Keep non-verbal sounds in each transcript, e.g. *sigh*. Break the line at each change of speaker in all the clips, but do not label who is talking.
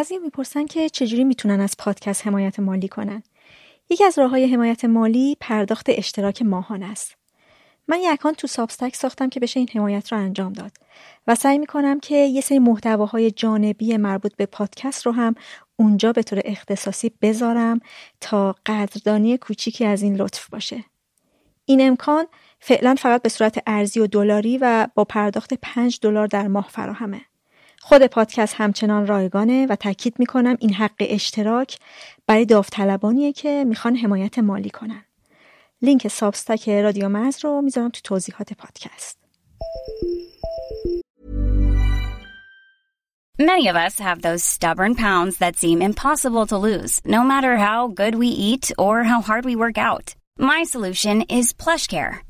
بعضی می‌پرسن که چجوری می‌تونن از پادکست حمایت مالی کنن. یکی از راه های حمایت مالی پرداخت اشتراک ماهانه است. من یک اکانت تو سابستک ساختم که بشه این حمایت رو انجام داد و سعی می‌کنم که یه سری محتواهای جانبی مربوط به پادکست رو هم اونجا به طور اختصاصی بذارم تا قدردانی کوچیکی از این لطف باشه. این امکان فعلا فقط به صورت ارزی و دلاری و با پرداخت 5 دلار در ماه فراهمه. خود پادکست همچنان رایگانه و تاکید می‌کنم این حق اشتراک برای داوطلبانیه که می‌خوان حمایت مالی کنن. لینک سابستک رادیو مرز رو می‌ذارم تو توضیحات پادکست.
Many of us have those stubborn pounds that seem impossible to lose, no matter how good we eat or how hard we work out. My solution is PlushCare.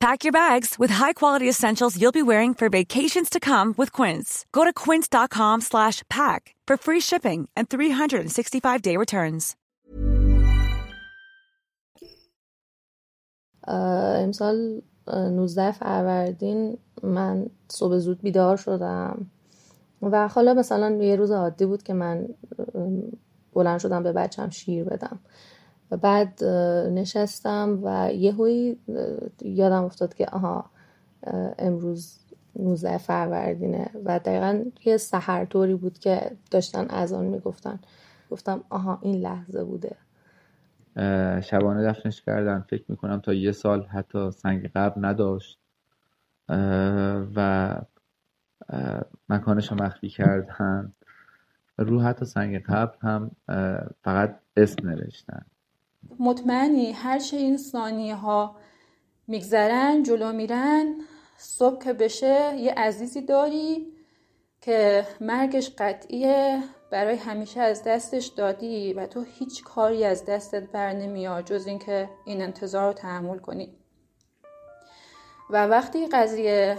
Pack your bags with high-quality essentials you'll be wearing for vacations to come with Quince. Go to quince.com/pack for free shipping and 365-day returns.
امسال 19 فروردین من صبح زود بیدار شدم و حالا مثلا یه روز عادی بود که من بلند شدم به بچم شیر بدم و بعد نشستم و یهویی یادم افتاد که آها امروز 19 فروردینه و دقیقا یه سحر طوری بود که داشتن از آن می‌گفتن. گفتم آها این لحظه بوده.
شبانه دفنش کردن. فکر می‌کنم تا یه سال حتی سنگ قبل نداشت. و مکانش رو مخفی کردن. رو حتی سنگ قبل هم فقط اسم نوشتن.
مطمئنی؟ هرچه این ثانیه ها میگذرن جلو میرن صبح که بشه یه عزیزی داری که مرگش قطعیه برای همیشه از دستش دادی و تو هیچ کاری از دستت بر نمیاد جز اینکه این انتظار رو تحمل کنی. و وقتی قضیه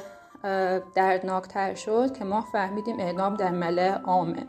دردناکتر شد که ما فهمیدیم اعدام در مله عامه.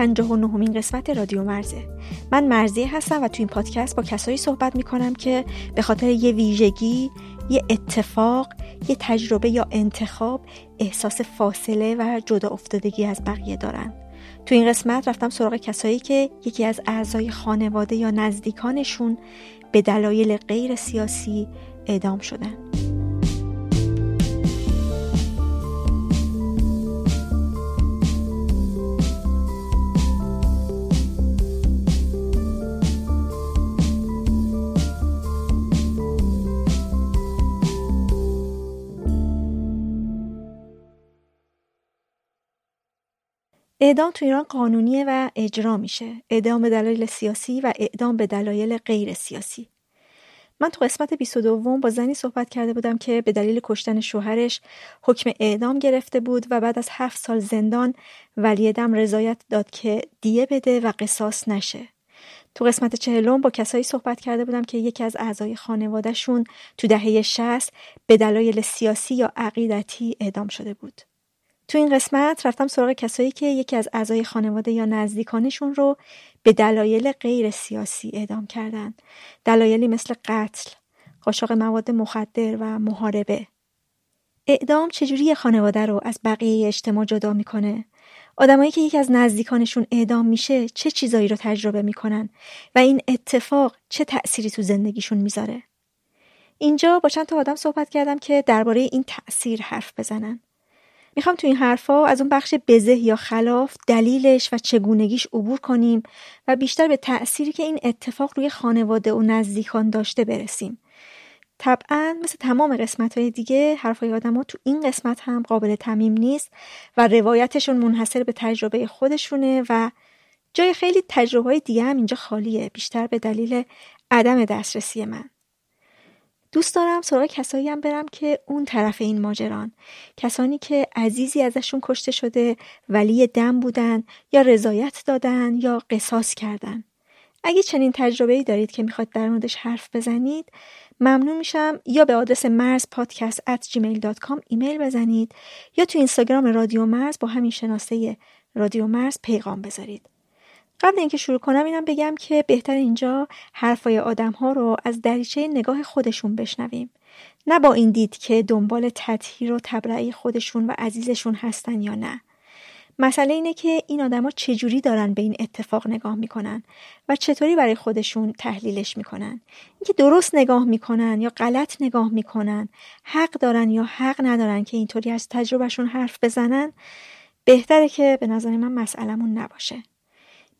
59 قسمت رادیو مرزه. من مرزی هستم و تو این پادکست با کسایی صحبت می‌کنم که به خاطر یه ویژگی یه اتفاق یه تجربه یا انتخاب احساس فاصله و جدا افتادگی از بقیه دارن. تو این قسمت رفتم سراغ کسایی که یکی از اعضای خانواده یا نزدیکانشون به دلایل غیر سیاسی اعدام شدن. اعدام تو ایران قانونیه و اجرا میشه اعدام به دلایل سیاسی و اعدام به دلایل غیر سیاسی من تو قسمت 22 با زنی صحبت کرده بودم که به دلیل کشتن شوهرش حکم اعدام گرفته بود و بعد از هفت سال زندان ولی دم رضایت داد که دیه بده و قصاص نشه. تو قسمت چهلم با کسایی صحبت کرده بودم که یکی از اعضای خانوادهشون تو دهه 60 به دلایل سیاسی یا عقیدتی اعدام شده بود. تو این قسمت رفتم سراغ کسایی که یکی از اعضای خانواده یا نزدیکانشون رو به دلایل غیر سیاسی اعدام کردن. دلایلی مثل قتل، قاچاق مواد مخدر و محاربه. اعدام چجوری خانواده رو از بقیه اجتماع جدا می‌کنه؟ آدمایی که یکی از نزدیکانشون اعدام میشه چه چیزایی رو تجربه می‌کنن و این اتفاق چه تأثیری تو زندگیشون می‌ذاره؟ اینجا با چند تا آدم صحبت کردم که درباره این تأثیر حرف بزنن. می‌خوام تو این حرفا از اون بخش بزه یا خلاف دلیلش و چگونگیش عبور کنیم و بیشتر به تأثیری که این اتفاق روی خانواده و نزدیکان داشته برسیم. طبعا مثل تمام قسمت های دیگه حرفای آدم ها تو این قسمت هم قابل تمیم نیست و روایتشون منحصر به تجربه خودشونه و جای خیلی تجربه های دیگه هم اینجا خالیه بیشتر به دلیل عدم دسترسی من. دوست دارم سراغ کسایی هم برم که اون طرف این ماجران. کسانی که عزیزی ازشون کشته شده ولی دم بودن یا رضایت دادن یا قصاص کردن. اگه چنین تجربه ای دارید که می‌خواد در موردش حرف بزنید ممنون میشم. یا به آدرس مرز پادکست at ایمیل بزنید یا تو اینستاگرام رادیو مرز با همین شناسه رادیو مرز پیغام بذارید. قبل اینکه شروع کنم اینم بگم که بهتر اینجا حرفای آدم ها رو از دریچه نگاه خودشون بشنویم. نه با این دید که دنبال تطهیر و تبرعی خودشون و عزیزشون هستن یا نه. مسئله اینه که این آدما چجوری دارن به این اتفاق نگاه می‌کنن و چطوری برای خودشون تحلیلش می‌کنن. اینکه درست نگاه می‌کنن یا غلط نگاه می‌کنن حق دارن یا حق ندارن که اینطوری از تجربهشون حرف بزنن بهتره که به نظر من مسئلمون نباشه.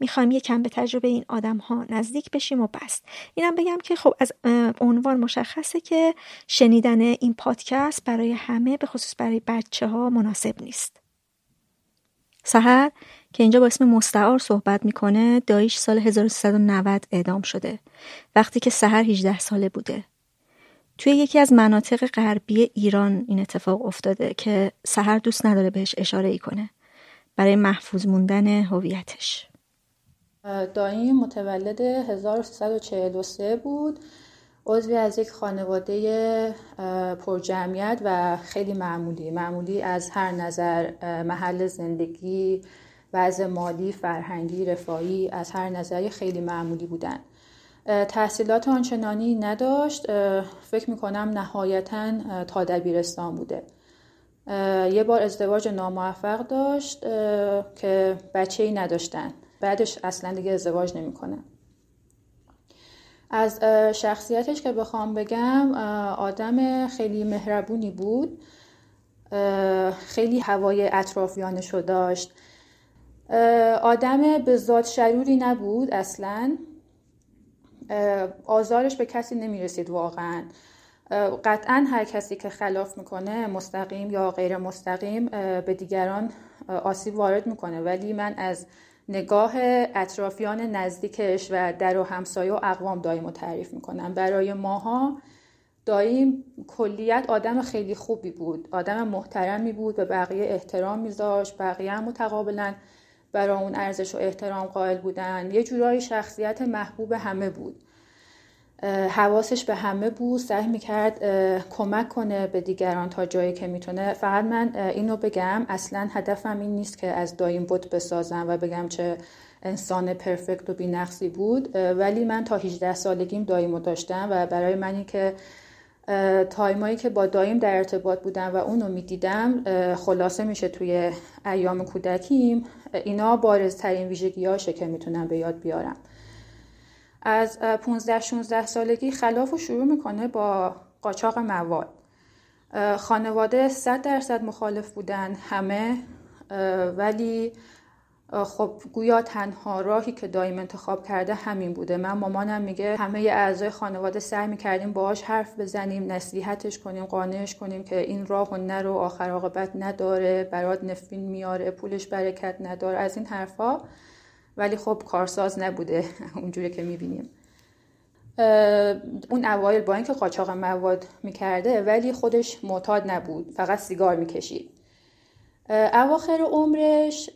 می‌خوایم یکم به تجربه این آدم ها نزدیک بشیم و بس. اینم بگم که خب از عنوان مشخصه که شنیدن این پادکست برای همه به خصوص برای بچه ها مناسب نیست. سهر که اینجا با اسم مستعار صحبت می‌کنه دایش سال 1390 اعدام شده وقتی که سهر 18 ساله بوده. توی یکی از مناطق غربی ایران این اتفاق افتاده که سهر دوست نداره بهش اشاره ای کنه. برای محفوظ موندن هویتش.
داییم متولد 1343 بود. عضوی از یک خانواده پرجمعیت و خیلی معمولی. معمولی از هر نظر محل زندگی وضع مالی فرهنگی رفاهی از هر نظری خیلی معمولی بودن. تحصیلات آنچنانی نداشت. فکر می‌کنم نهایتا تا دبیرستان بوده. یه بار ازدواج ناموفق داشت که بچه ای نداشتن. بعدش اصلا دیگه ازدواج نمی‌کنه. از شخصیتش که بخوام بگم آدم خیلی مهربونی بود. خیلی هوای اطرافیانش رو داشت. آدم به ذات شروری نبود اصلا. آزارش به کسی نمی‌رسید واقعا. قطعا هر کسی که خلاف می‌کنه مستقیم یا غیر مستقیم به دیگران آسیب وارد می‌کنه. ولی من از نگاه اطرافیان نزدیکش و در و همسایه و اقوام دایم رو تعریف می‌کنم. برای ماها دایم کلیت آدم خیلی خوبی بود. آدم محترمی بود به بقیه احترام میذاشت. بقیه هم متقابلا برای اون ارزش و احترام قائل بودن. یه جورایی شخصیت محبوب همه بود. حواسش به همه بود سعی می‌کرد کمک کنه به دیگران تا جایی که می‌تونه. فقط من اینو بگم اصلا هدفم این نیست که از دایم بود بسازم و بگم چه انسان پرفکت و بینقصی بود. ولی من تا 18 سالگیم دایمو داشتم و برای منی که تایمایی که با دایم در ارتباط بودم و اونو می‌دیدم خلاصه میشه توی ایام کودکیم. اینا بارزترین ویژگی هاشه که می‌تونم به یاد بیارم. از 15 16 سالگی خلاف رو شروع می‌کنه با قاچاق مواد. خانواده 100 درصد مخالف بودن همه ولی خب گویا تنها راهی که دایم انتخاب کرده همین بوده. من مامانم میگه همه اعضای خانواده سعی می‌کردیم باهاش حرف بزنیم نصیحتش کنیم قانعش کنیم که این راه و نرو آخر عاقبت نداره برات نفرین میاره پولش برکت نداره از این حرفا. ولی خب کارساز نبوده. *laughs* اونجوری که می‌بینیم. اون اوایل با اینکه قاچاق مواد می‌کرده ولی خودش معتاد نبود. فقط سیگار می‌کشید. اواخر عمرش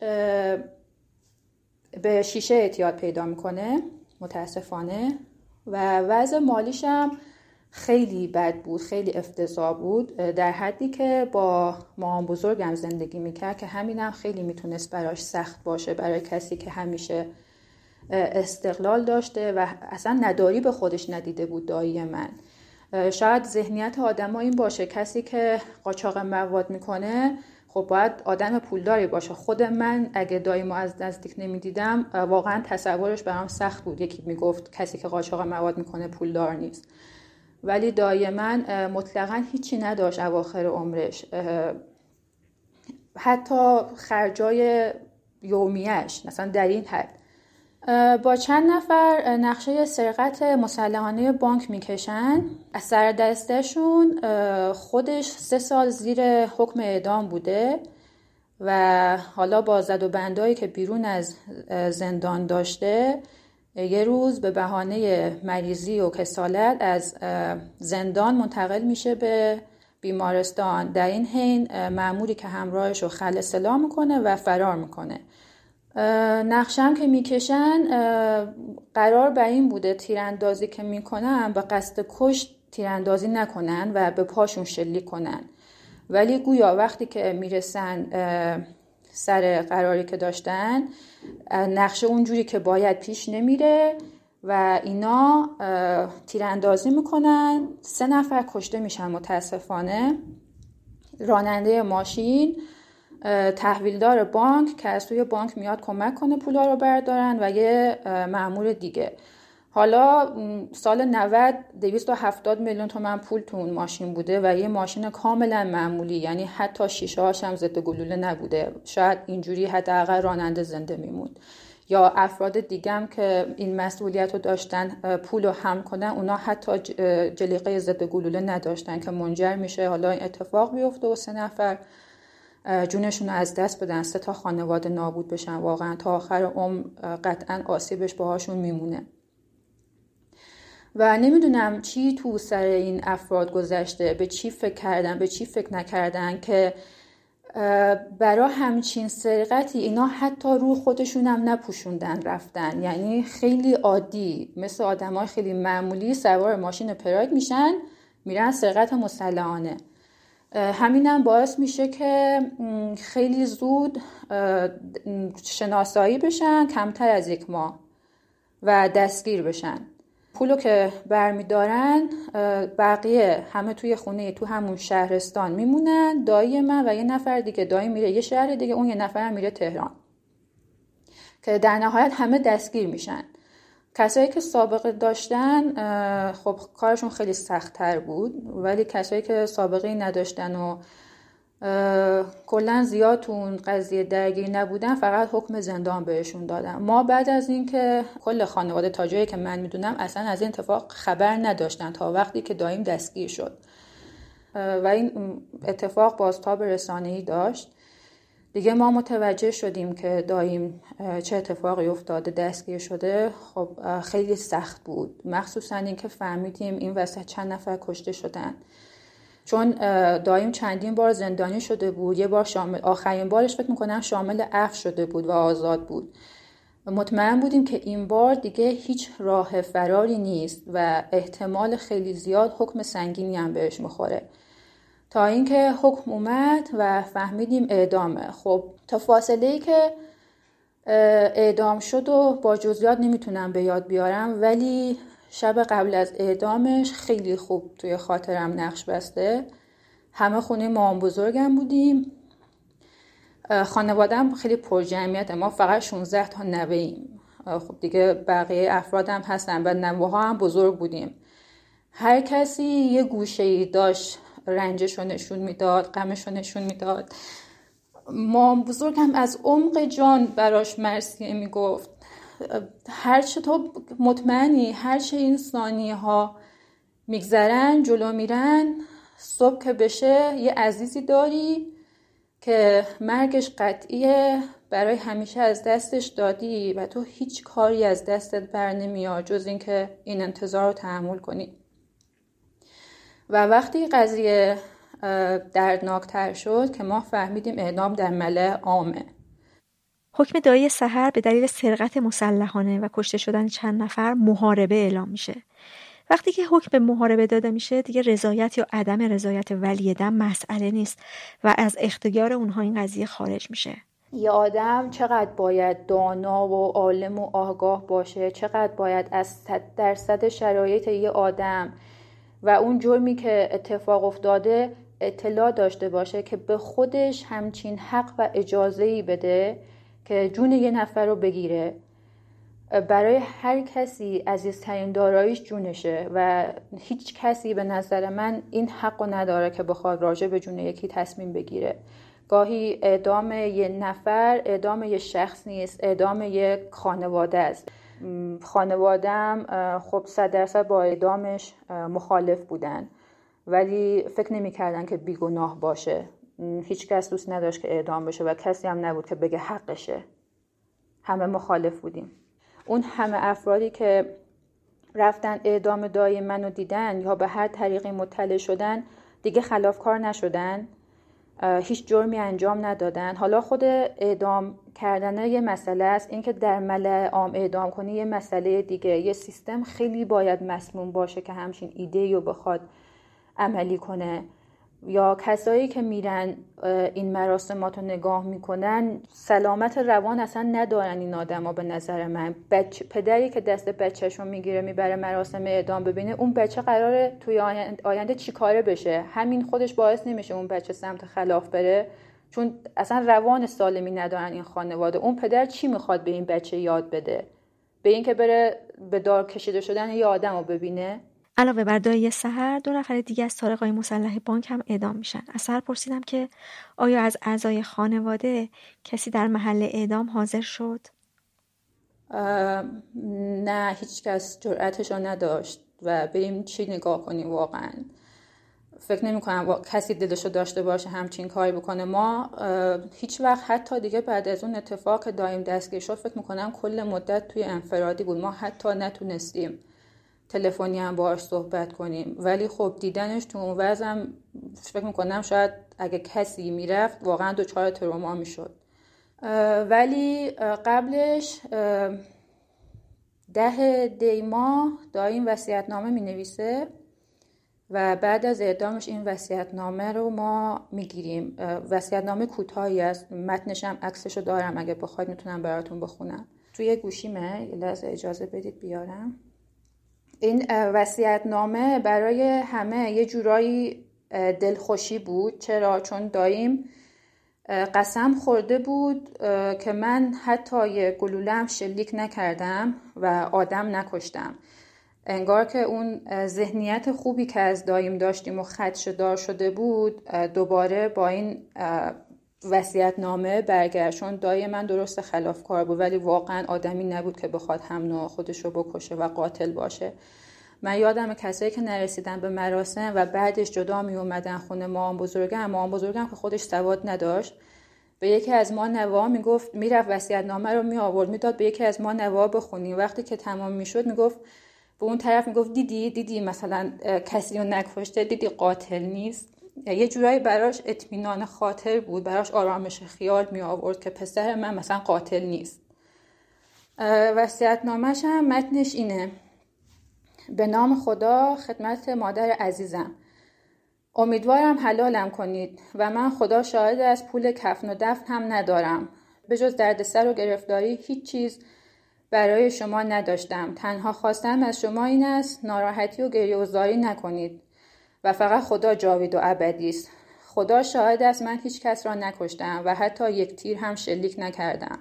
به شیشه اعتیاد پیدا می‌کنه. متاسفانه. و وضع مالیش هم خیلی بد بود خیلی افتضاح بود در حدی که با مامان بزرگم زندگی می‌کرد که همینم خیلی می‌تونست براش سخت باشه برای کسی که همیشه استقلال داشته و اصلا نداری به خودش ندیده بود دایی من. شاید ذهنیت آدم این باشه کسی که قاچاق مواد می‌کنه خب باید آدم پولداری باشه. خود من اگه دایمو از نزدیک نمی‌دیدم واقعا تصورش برام سخت بود. یکی می‌گفت کسی که قاچاق مواد می‌کنه پولدار نیست. ولی دای من مطلقا هیچی نداشت اواخر عمرش. حتی خرجای یومیش مثلا در این حد. با چند نفر نقشه سرقت مسلحانه بانک می‌کشن. از سر دستشون خودش سه سال زیر حکم اعدام بوده و حالا با زد و بندایی که بیرون از زندان داشته یه روز به بهانه مریضی و کسالت از زندان منتقل میشه به بیمارستان. در این حین معمولی که همراهش رو خل سلا می‌کنه و فرار می‌کنه. نقشم که می‌کشن قرار بر این بوده تیراندازی که می‌کنن به قصد کشت تیراندازی نکنن و به پاشون شلیک کنن. ولی گویا وقتی که می‌رسن سر قراری که داشتن نقشه اونجوری که باید پیش نمیره و اینا تیراندازی می‌کنن. سه نفر کشته میشن متاسفانه. راننده ماشین تحویلدار بانک که از توی بانک میاد کمک کنه پولا رو بردارن و یه معمول دیگه. حالا سال 90 270 میلیون تومن پول تو اون ماشین بوده و یه ماشین کاملا معمولی یعنی حتی شیشه هاش هم ضد گلوله نبوده. شاید اینجوری حداقل راننده زنده میموند. یا افراد دیگم که این مسئولیت رو داشتن پول رو هم کنن اونا حتی جلیقه ضد گلوله نداشتن که منجر میشه حالا این اتفاق بیفته و سه نفر جونشون رو از دست بدن سه تا خانواده نابود بشن واقعا. تا آخر عمر قطعا آسیبش باهاشون میمونه. و نمی‌دونم چی تو سر این افراد گذشته به چی فکر کردن به چی فکر نکردن که برا همچین سرقتی اینا حتی رو خودشون هم نپوشوندن رفتن. یعنی خیلی عادی. مثل آدم های خیلی معمولی سوار ماشین پراید میشن میرن سرقت مسلحانه. همینم باعث میشه که خیلی زود شناسایی بشن کمتر از یک ماه و دستگیر بشن. پولو که برمیدارن بقیه همه توی خونه تو همون شهرستان میمونن دایی من و یه نفر دیگه دایی میره یه شهر دیگه اون یه نفر میره تهران. که در نهایت همه دستگیر میشن. کسایی که سابقه داشتن خب کارشون خیلی سختتر بود ولی کسایی که سابقه نداشتن و کلا زیاد تو اون قضیه درگیر نبودن فقط حکم زندان بهشون دادن. ما بعد از اینکه کل خانواده تا جایی که من می‌دونم اصلا از این اتفاق خبر نداشتن تا وقتی که دایم دستگیر شد. و این اتفاق بازتاب رسانه‌ای داشت. دیگه ما متوجه شدیم که دایم چه اتفاقی افتاده دستگیر شده. خب خیلی سخت بود. مخصوصا اینکه فهمیدیم این وسط چند نفر کشته شدن. چون دایم چندین بار زندانی شده بود یه بار شامل آخرین بارش فکر می‌کنم شامل اف شده بود و آزاد بود. مطمئن بودیم که این بار دیگه هیچ راه فراری نیست و احتمال خیلی زیاد حکم سنگینی هم بهش می‌خوره. تا اینکه حکم اومد و فهمیدیم اعدامه. خب تا فاصله ای که اعدام شد و با جزئیات نمی‌تونم به یاد بیارم ولی شب قبل از اعدامش خیلی خوب توی خاطرم نقش بسته. همه خونه مام بزرگم بودیم. خانوادم خیلی پر جمعیت ما فقط 16 تا نوه ایم. خب دیگه بقیه افرادم هستن و نوه هم بزرگ بودیم. هر کسی یه گوشه ای داشت رنجش رو نشون می‌داد غمش رو نشون می‌داد. مام بزرگم از عمق جان براش مرسیه می‌گفت. هرچه تو مطمئنی هرچه این ثانیه ها میگذرن جلو میرن صبح که بشه یه عزیزی داری که مرگش قطعیه برای همیشه از دستش دادی و تو هیچ کاری از دستت بر نمیاد جز اینکه این انتظار رو تحمل کنی. و وقتی قضیه دردناکتر شد که ما فهمیدیم اعدام در مله عامه.
حکم دایی سحر به دلیل سرقت مسلحانه و کشته شدن چند نفر محاربه اعلام میشه. وقتی که حکم به محاربه داده میشه دیگه رضایت یا عدم رضایت ولی دم مسئله نیست و از اختیار اونها این قضیه خارج میشه.
یه آدم چقدر باید دانا و عالم و آگاه باشه؟ چقدر باید از صد درصد شرایط یه آدم و اون جرمی که اتفاق افتاده اطلاع داشته باشه که به خودش همچین حق و اجازه ای بده؟ که جون یه نفر رو بگیره برای هر کسی عزیزترین داراییش جونشه و هیچ کسی به نظر من این حق رو نداره که بخواد راجع به جون یکی تصمیم بگیره. گاهی اعدام یه نفر اعدام یه شخص نیست اعدام یه خانواده است. خانوادم خب صد درصد با اعدامش مخالف بودن. ولی فکر نمی‌کردن که بیگناه باشه. هیچ کس دوست نداشت که اعدام بشه و کسی هم نبود که بگه حقشه. همه مخالف بودیم. اون همه افرادی که رفتن اعدام دایی منو دیدن یا به هر طریقی مطلع شدن دیگه خلافکار نشدن. هیچ جرمی انجام ندادن. حالا خود اعدام کردن یه مسئله است. اینکه در ملع عام اعدام کنی یه مسئله دیگه. یه سیستم خیلی باید مسموم باشه که همچین ایده رو بخواد عملی کنه. یا کسایی که میرن این مراسمات رو نگاه می‌کنن سلامت روان اصلا ندارن این آدما به نظر من. بچه، پدری که دست بچهش رو می‌گیره می‌بره مراسم اعدام ببینه اون بچه قراره توی آینده چی کاره بشه؟ همین خودش باعث نمیشه اون بچه سمت خلاف بره. چون اصلا روان سالمی ندارن این خانواده. اون پدر چی می‌خواد به این بچه یاد بده؟ به اینکه بره به دار کشیده شدن یه آدم رو ببینه؟
علاوه بر دایی سهر دو نفر دیگه از سارقای مسلح بانک هم اعدام میشن. از سر پرسیدم که آیا از اعضای خانواده کسی در محل اعدام حاضر شد؟
نه هیچ کس جرأتش رو نداشت و بریم چی نگاه کنیم واقعا. فکر نمی کنم کسی دلشو داشته باشه همچین کاری بکنه. ما هیچ وقت حتی دیگه بعد از اون اتفاق دایم دستگیر شد فکر می‌کنم کل مدت توی انفرادی بود. ما حتی نتونستیم تلفنی هم باهاش صحبت کنیم. ولی خب دیدنش تو اون وضعم فکر می‌کنم شاید اگه کسی می‌رفت واقعا دچار تروما می‌شد. ولی قبلش ده دی ماه دایم وسیعت نامه می نویسه و بعد از اعدامش این وسیعت نامه رو ما می‌گیریم. وسیعت نامه کوتاهی است. متنش هم عکسش رو دارم اگه بخواید می‌تونم براتون بخونم. توی گوشیمه. یه لحظه اجازه بدید بیارم. این وسیعت نامه برای همه یه جورایی دلخوشی بود. چرا؟ چون داییم قسم خورده بود که من حتی یه گلولم شلیک نکردم و آدم نکشتم. انگار که اون ذهنیت خوبی که از دایم داشتیم و خدش دار شده بود دوباره با این وسیعت نامه برگشت دای من درست خلافکار بود ولی واقعا آدمی نبود که بخواد هم نوع خودش رو بکشه و قاتل باشه. من یادم کسایی که نرسیدن به مراسم و بعدش جدا می اومدن خونه مام بزرگم مام بزرگم که خودش سواد نداشت. به یکی از ما نوا می‌گفت می‌رفت وصیت نامه رو می آورد می‌داد به یکی از ما نوا بخونیم. وقتی که تمام می‌شد می‌گفت به اون طرف می‌گفت دیدی دیدی مثلا کسی رو نکشته دیدی قاتل نیست. یه جورایی براش اطمینان خاطر بود براش آرامش خیال می آورد که پسر من مثلا قاتل نیست. وسیعت نامش هم متنش اینه. به نام خدا خدمت مادر عزیزم. امیدوارم حلالم کنید و من خدا شاهد از پول کفن و دفن هم ندارم. به جز دردسر و گرفتاری هیچ چیز برای شما نداشتم. تنها خواستم از شما این است ناراحتی و گریه نکنید. و فقط خدا جاوید و ابدی است. خدا شاهد است من هیچ کس را نکشتم و حتی یک تیر هم شلیک نکردم.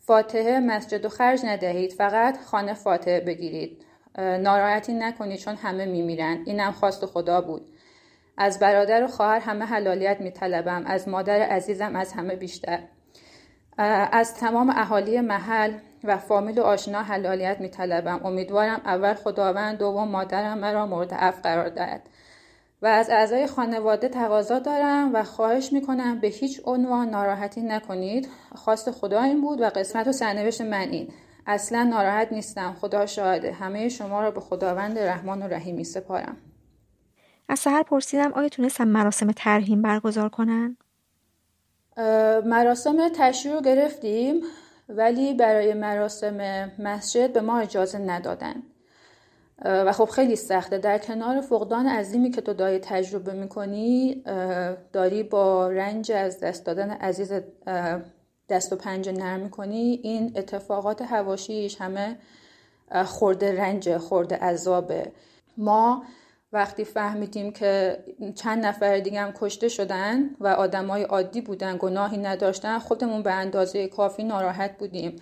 فاتحه مسجد و خرج ندهید فقط خانه فاتحه بگیرید. ناراحتی نکنید چون همه میمیرند. اینم خواست خدا بود. از برادر و خواهر همه حلالیت میطلبم از مادر عزیزم از همه بیشتر. از تمام اهالی محل و فامیل و آشنا حلالیت میطلبم. امیدوارم اول خداوند دوم مادرم مرا مورد عفو قرار دهد. و از اعضای خانواده تقاضا دارم و خواهش می‌کنم به هیچ عنوان ناراحتی نکنید. خواست خدا این بود و قسمت و سرنوشت من این. اصلا ناراحت نیستم. خدا شاهده. همه شما را به خداوند رحمان و رحیمی سپارم.
از سهر پرسیدم آیا تونستم مراسم ترهیم برگزار کنن؟
مراسم تشریع رو گرفتیم ولی برای مراسم مسجد به ما اجازه ندادن. و خب خیلی سخته. در کنار فقدان عظیمی که تو داری تجربه می‌کنی داری با رنج از دست دادن عزیز دست و پنجه نرم می‌کنی. این اتفاقات هواشیش همه خورده رنج خورده عذابه. ما وقتی فهمیدیم که چند نفر دیگه هم کشته شدن و آدمای عادی بودن گناهی نداشتن خودمون به اندازه کافی ناراحت بودیم.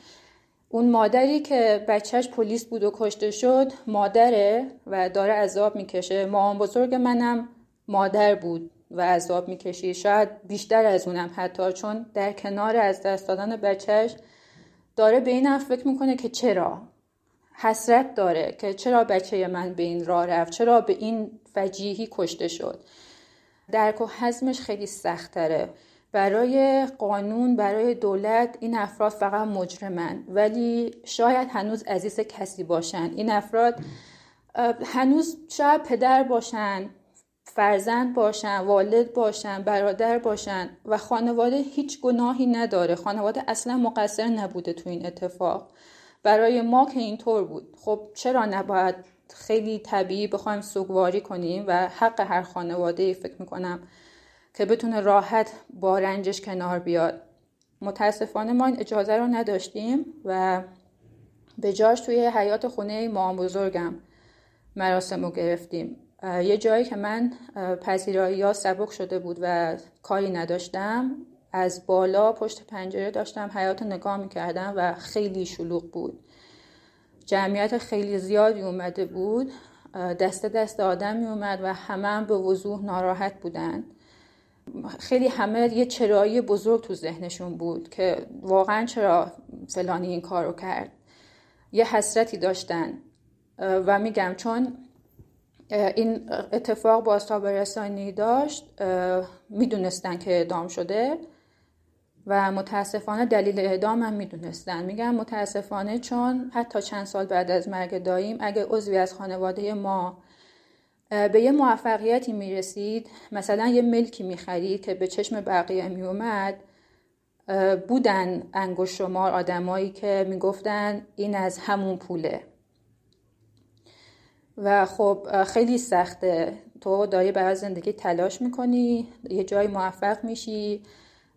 اون مادری که بچهش پلیس بود و کشته شد مادره و داره عذاب می‌کشه. مامان بزرگ منم مادر بود و عذاب می‌کشی. شاید بیشتر از اونم حتی چون در کنار از دست دادن بچهش داره به این فکر می‌کنه که چرا حسرت داره که چرا بچه من به این راه رفت؟ چرا به این فجیهی کشته شد؟ درک و حزمش خیلی سختره برای قانون برای دولت این افراد فقط مجرمن. ولی شاید هنوز عزیز کسی باشن. این افراد هنوز شاید پدر باشن فرزند باشن والد باشن برادر باشن و خانواده هیچ گناهی نداره. خانواده اصلا مقصر نبوده تو این اتفاق. برای ما که اینطور بود. خب چرا نباید خیلی طبیعی بخوایم سوگواری کنیم و حق هر خانواده فکر می‌کنم که بتونه راحت با رنجش کنار بیاد. متاسفانه ما این اجازه رو نداشتیم و به جاش توی حیات خونه مام بزرگم مراسم رو گرفتیم یه جایی که من پذیرایی ها سبک شده بود و کاری نداشتم از بالا پشت پنجره داشتم حیات نگاه می‌کردم و خیلی شلوغ بود. جمعیت خیلی زیادی اومده بود. دست دست آدم می اومد و همه هم به وضوح ناراحت بودن. خیلی همه یه چرایی بزرگ تو ذهنشون بود که واقعا چرا فلانی این کار رو کرد. یه حسرتی داشتن. و میگم چون این اتفاق با رسانی داشت می‌دونستن که اعدام شده و متاسفانه دلیل اعدام هم می‌دونستن. میگم متاسفانه چون حتی چند سال بعد از مرگ داییم اگه عضوی از خانواده ما به یه موفقیتی می‌رسید. مثلا یه ملکی می‌خرید که به چشم بقیه میومد بودن انگوش شمار آدمایی که می‌گفتن این از همون پوله. و خب خیلی سخته. تو داری برای زندگی تلاش می‌کنی یه جایی موفق میشی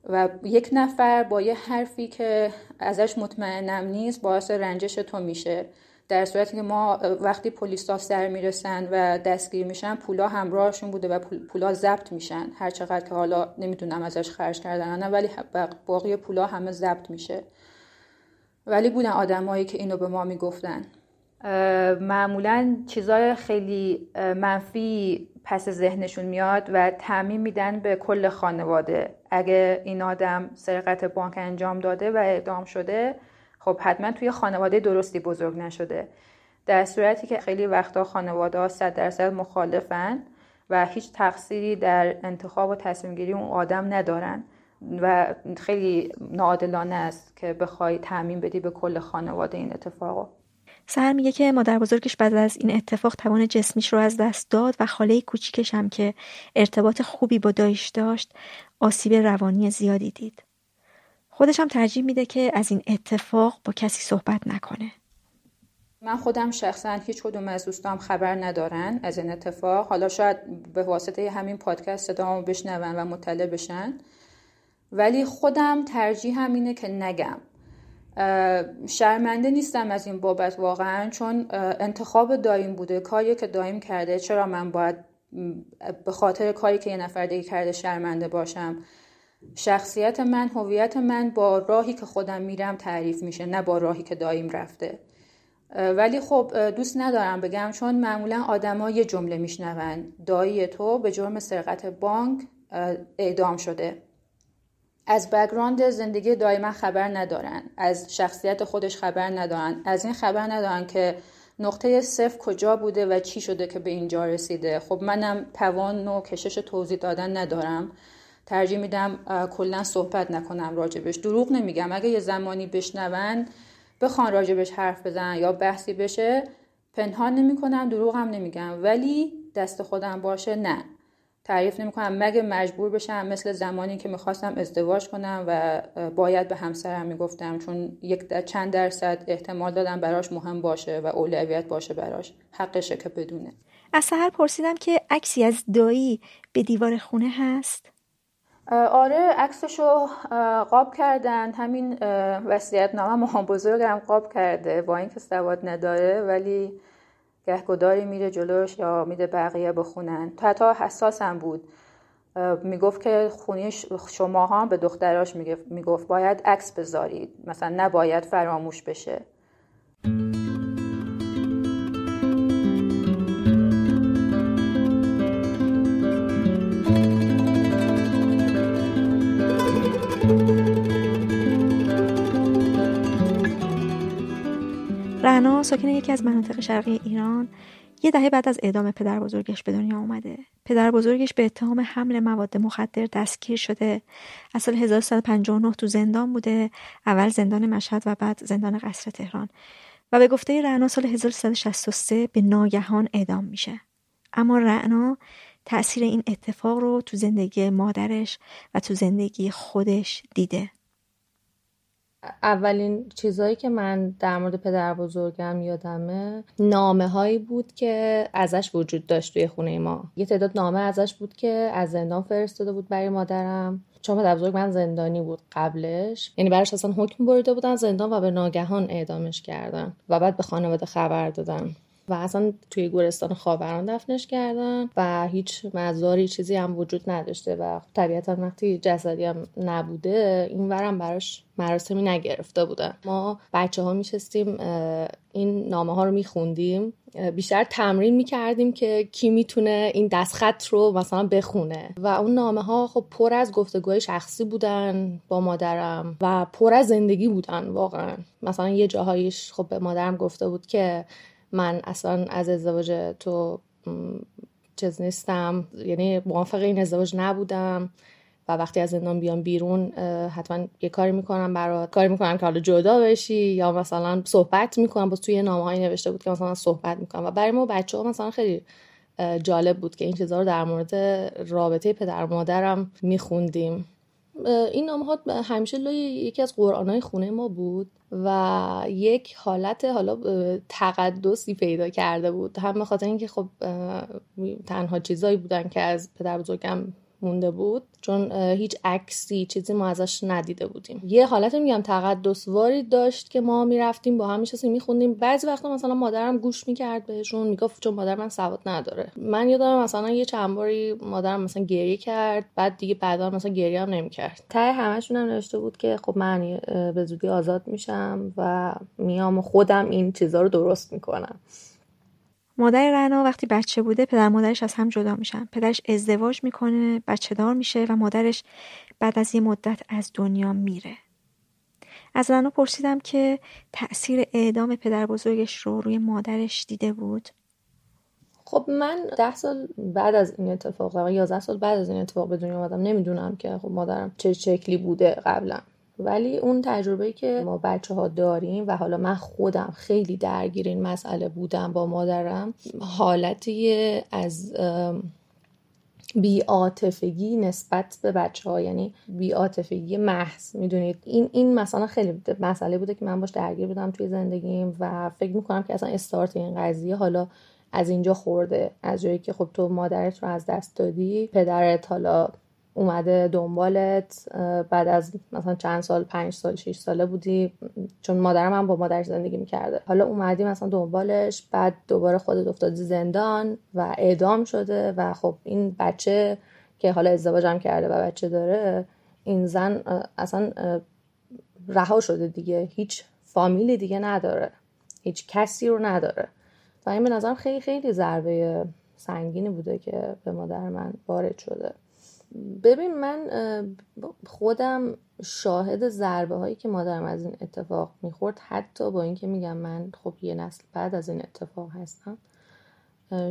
و یک نفر با یه حرفی که ازش مطمئنم نیست باعث رنجش تو میشه. در صورتی که ما وقتی پلیسا سر می‌رسن و دستگیر میشن پولا همراهشون بوده و پولا ضبط میشن. هر چقدر که حالا نمی‌دونم ازش خرج کردن نه ولی باقی پولا همه ضبط میشه. ولی بودن آدمایی که اینو به ما می‌گفتن. معمولا چیزای خیلی منفی پس ذهنشون میاد و تعمین میدن به کل خانواده. اگه این آدم سرقت بانک انجام داده و اعدام شده خب حتما توی خانواده درستی بزرگ نشده در صورتی که خیلی وقتا خانواده ها صد درصد مخالفن و هیچ تقصیری در انتخاب و تصمیم گیری اون آدم ندارن و خیلی ناعادلانه است که بخوای تعمین بدی به کل خانواده این اتفاقو
سهر میگه که مادر بزرگش بعد از این اتفاق توان جسمیش رو از دست داد و خاله کوچیکش هم که ارتباط خوبی با دایش داشت آسیب روانی زیادی دید. خودش هم ترجیح میده که از این اتفاق با کسی صحبت نکنه.
من خودم شخصا هیچ کدوم از دوستام خبر ندارن از این اتفاق. حالا شاید به واسطه همین پادکست صدامو بشنون و مطلع بشن. ولی خودم ترجیح اینه که نگم. شرمنده نیستم از این بابت واقعا چون انتخاب دایم بوده کاری که دایم کرده. چرا من باید به خاطر کاری که یه نفر دیگه کرده شرمنده باشم؟ شخصیت من هویت من با راهی که خودم میرم تعریف میشه نه با راهی که دایم رفته. ولی خب دوست ندارم بگم چون معمولا آدما یه جمله میشنون. دایی تو به جرم سرقت بانک اعدام شده. از بگراند زندگی دائما خبر ندارن. از شخصیت خودش خبر ندارن. از این خبر ندارن که نقطه صفر کجا بوده و چی شده که به اینجا رسیده. خب منم توان و کشش توضیح دادن ندارم. ترجیح میدم کلا صحبت نکنم راجبش. دروغ نمیگم. اگه یه زمانی بشنون بخوان راجبش حرف بزنن یا بحثی بشه پنهان نمی‌کنم دروغ هم نمیگم. ولی دست خودم باشه نه. تعریف نمی‌کنم. مگه مجبور بشم مثل زمانی که می‌خواستم ازدواج کنم و باید به همسرم می‌گفتم چون یک چند درصد احتمال دادم براش مهم باشه و اولویت باشه براش. حقشه که بدونه.
از سهر پرسیدم که عکسی از دایی به دیوار خونه هست؟
آره عکسشو قاب کردن. همین وصیت نامه مهم بزرگم قاب کرده. با اینکه سواد نداره ولی گهگداری میره جلوش یا میده بقیه بخونن. تا حتی حساسم بود. می‌گفت که خونی شما هم به دختراش می‌گفت باید عکس بذارید. مثلا نباید فراموش بشه.
رعنا ساکن یکی از مناطق شرقی ایران یه دهه بعد از اعدام پدر بزرگش به دنیا اومده. پدر بزرگش به اتهام حمل مواد مخدر دستگیر شده. از سال 1359 تو زندان بوده. اول زندان مشهد و بعد زندان قصر تهران. و به گفته رعنا سال 1363 به ناگهان اعدام میشه. اما رعنا تأثیر این اتفاق رو تو زندگی مادرش و تو زندگی خودش دیده.
اولین چیزهایی که من در مورد پدر بزرگم یادمه نامه هایی بود که ازش وجود داشت توی خونه ما. یه تعداد نامه ازش بود که از زندان فرستاده بود برای مادرم. چون پدر بزرگ من زندانی بود قبلش. یعنی براش اصلا حکم بریده بودن زندان و به ناگهان اعدامش کردن و بعد به خانواده خبر دادن. و اصلا توی گورستان خاوران دفنش کردن و هیچ مزاری چیزی هم وجود نداشته و طبیعتا وقتی جسدی هم نبوده این ورم براش مراسمی نگرفته بودن. ما بچه ها میشستیم این نامه ها رو میخوندیم. بیشتر تمرین می‌کردیم که کی می‌تونه این دستخط رو مثلا بخونه. و اون نامه ها خب پر از گفتگوهای شخصی بودن با مادرم و پر از زندگی بودن واقعا. مثلا یه جاهایش خب به مادرم گفته بود که من اصلا از ازدواج تو چیز نیستم. یعنی موافق این ازدواج نبودم و وقتی از زندان بیام بیرون حتما یه کاری می‌کنم برات. کاری می‌کنم که حالا جدا بشی یا مثلا صحبت می‌کنم. باز توی نامه هایی نوشته بود که مثلا صحبت می‌کنم. و برای ما بچه ها مثلا خیلی جالب بود که این چیزها رو در مورد رابطه پدر مادرم میخوندیم. این نامه ها همیشه لای یکی از قرآن های خونه ما بود و یک حالت حالا تقدسی پیدا کرده بود. هم به خاطر اینکه خب تنها چیزایی بودن که از پدر بزرگم مونده بود چون هیچ عکسی چیزی ما ازش ندیده بودیم. یه حالت میگم تقدسواری داشت که ما می‌رفتیم با هم میشستیم میخوندیم. بعضی وقتا مثلا مادرم گوش می‌کرد بهشون می‌گفت چون مادر من سواد نداره. من یادم مثلا یه چند باری مادرم مثلا گریه کرد بعد دیگه بعدا مثلا گریه هم نمی‌کرد. ته همشون هم نوشته بود که خب من به زودی آزاد میشم و میام خودم این چیزها رو درست می‌کنم.
مادر رنا وقتی بچه بوده پدر مادرش از هم جدا میشن. پدرش ازدواج می‌کنه بچه دار میشه و مادرش بعد از یه مدت از دنیا میره. از رنا پرسیدم که تأثیر اعدام پدر بزرگش رو روی مادرش دیده بود؟
خب من ده سال بعد از این اتفاق و یازده سال بعد از این اتفاق به دنیا آمدم نمی‌دونم که خب مادرم چه شکلی بوده قبلا ولی اون تجربه که ما بچه ها داریم و حالا من خودم خیلی درگیر این مسئله بودم با مادرم حالتی از بیاتفگی نسبت به بچه ها یعنی بیاتفگی محض می‌دونید؟ این این مثلا خیلی مسئله بوده که من باش درگیر بودم توی زندگیم و فکر می‌کنم که اصلا استارت این قضیه حالا از اینجا خورده. از جایی که خب تو مادرت رو از دست دادی پدرت حالا اومده دنبالت بعد از مثلا چند سال پنج سال شش ساله بودی چون مادرم هم با مادرش زندگی می‌کرده. حالا اومدی مثلا دنبالش بعد دوباره خودت افتادی زندان و اعدام شده و خب این بچه که حالا ازدواجم کرده و بچه داره این زن اصلا رها شده دیگه. هیچ فامیلی دیگه نداره. هیچ کسی رو نداره. و این به نظرم خیلی خیلی ضربه سنگینی بوده که به مادر من وارد شده. ببین من خودم شاهد ضربه هایی که مادرم از این اتفاق می‌خورد حتی با اینکه میگم من خب یه نسل بعد از این اتفاق هستم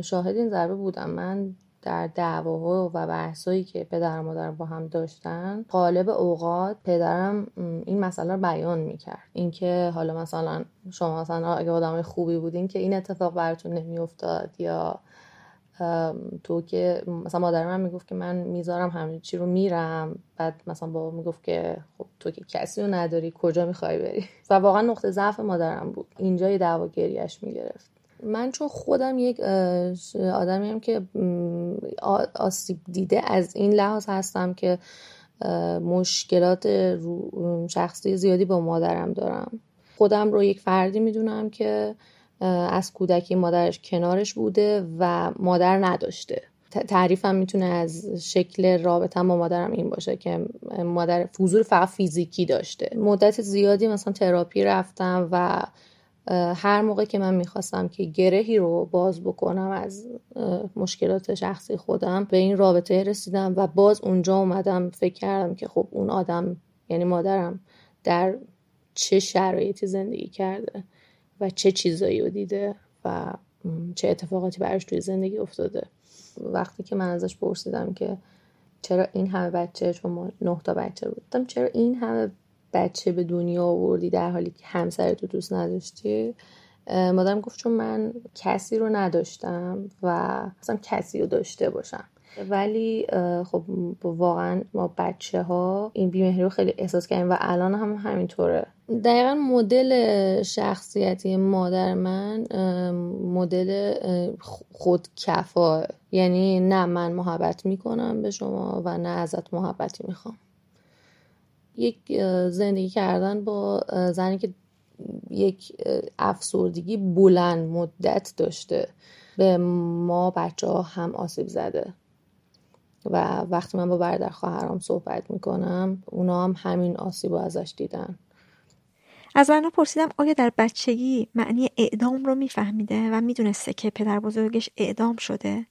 شاهد این ضربه بودم. من در دعواها و بحثایی که پدر و مادر با هم داشتن غالب اوقات پدرم این مسئله رو بیان می‌کرد. اینکه حالا مثلا شما مثلا اگه آدم خوبی بودین که این اتفاق براتون نمیافتاد یا تو که مثلا مادر من می‌گفت که من می‌ذارم همه چی رو میرم. بعد مثلا بابا می‌گفت که خب تو که کسی رو نداری کجا می‌خوای بری؟ و واقعا نقطه ضعف مادرم بود. اینجا یه دعوا گریش می‌گرفت. من چون خودم یک آدمی هم که آسیب دیده از این لحاظ هستم که مشکلات شخصی زیادی با مادرم دارم. خودم رو یک فردی می‌دونم که از کودکی مادرش کنارش بوده و مادر نداشته. تعریفم می‌تونه از شکل رابطه با مادرم این باشه که مادر فوزور فقط فیزیکی داشته. مدت زیادی مثلا تراپی رفتم و هر موقع که من می‌خواستم که گرهی رو باز بکنم از مشکلات شخصی خودم به این رابطه رسیدم و باز اونجا اومدم فکر کردم که خب اون آدم یعنی مادرم در چه شرایطی زندگی کرده. و چه چیزایی رو دیده و چه اتفاقاتی براش توی زندگی افتاده. وقتی که من ازش پرسیدم که چرا این همه بچه چون ما نه تا بچه بودم چرا این همه بچه به دنیا آوردی در حالی که همسر تو دوست نداشتی؟ مادرم گفت چون من کسی رو نداشتم و اصلا کسی رو داشته باشم. ولی خب واقعا ما بچه ها این بیمهری رو خیلی احساس کردیم و الان هم همینطوره. دقیقا مدل شخصیتی مادر من مدل خودکفا. یعنی نه من محبت می‌کنم به شما و نه ازت محبتی می‌خوام. یک زندگی کردن با زنی که یک افسردگی بلند مدت داشته. به ما بچه ها هم آسیب زده. و وقتی من با برادر خواهرام صحبت می‌کنم اونا هم همین آسیب ازش دیدن.
از من پرسیدم آیا در بچگی معنی اعدام رو میفهمیده و می‌دونسته که پدر بزرگش اعدام شده؟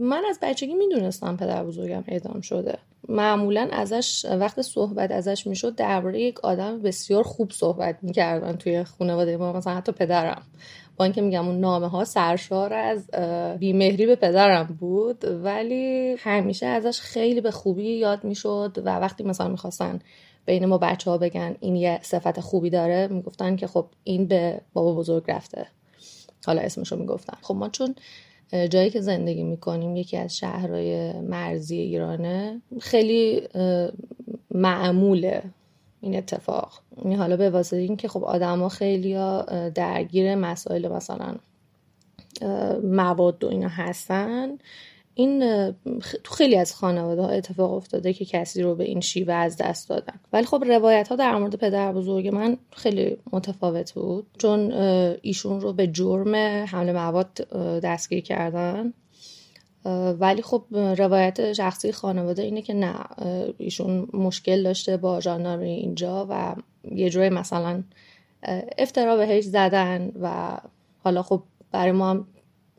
من از بچگی می‌دونستم پدر بزرگم اعدام شده. معمولا ازش وقت صحبت ازش می‌شد درباره یک آدم بسیار خوب صحبت می‌کردن توی خانواده ما مثلا حتی پدرم. با اینکه میگم اون نامه ها سرشار از بیمهری به پدرم بود ولی همیشه ازش خیلی به خوبی یاد می‌شد و وقتی مثلا می‌خواستن بین ما بچه ها بگن این یه صفت خوبی داره می‌گفتن که خب این به بابا بزرگ رفته. حالا اسمشو می‌گفتن. خب ما چون جایی که زندگی می‌کنیم یکی از شهرهای مرزی ایرانه خیلی معموله. این اتفاق. این حالا به واسطه اینکه خب آدما خیلی درگیر مسائل مثلا مواد و اینا هستن. این تو خیلی از خانواده ها اتفاق افتاده که کسی رو به این شیوه از دست دادن. ولی خب روایت ها در مورد پدر بزرگ من خیلی متفاوت بود. چون ایشون رو به جرم حمل مواد دستگیر کردن. ولی خب روایت شخصی خانواده اینه که نه ایشون مشکل داشته با ژاندارمری اینجا و یه جوری مثلا افترا بهش زدن و حالا خب برای ما هم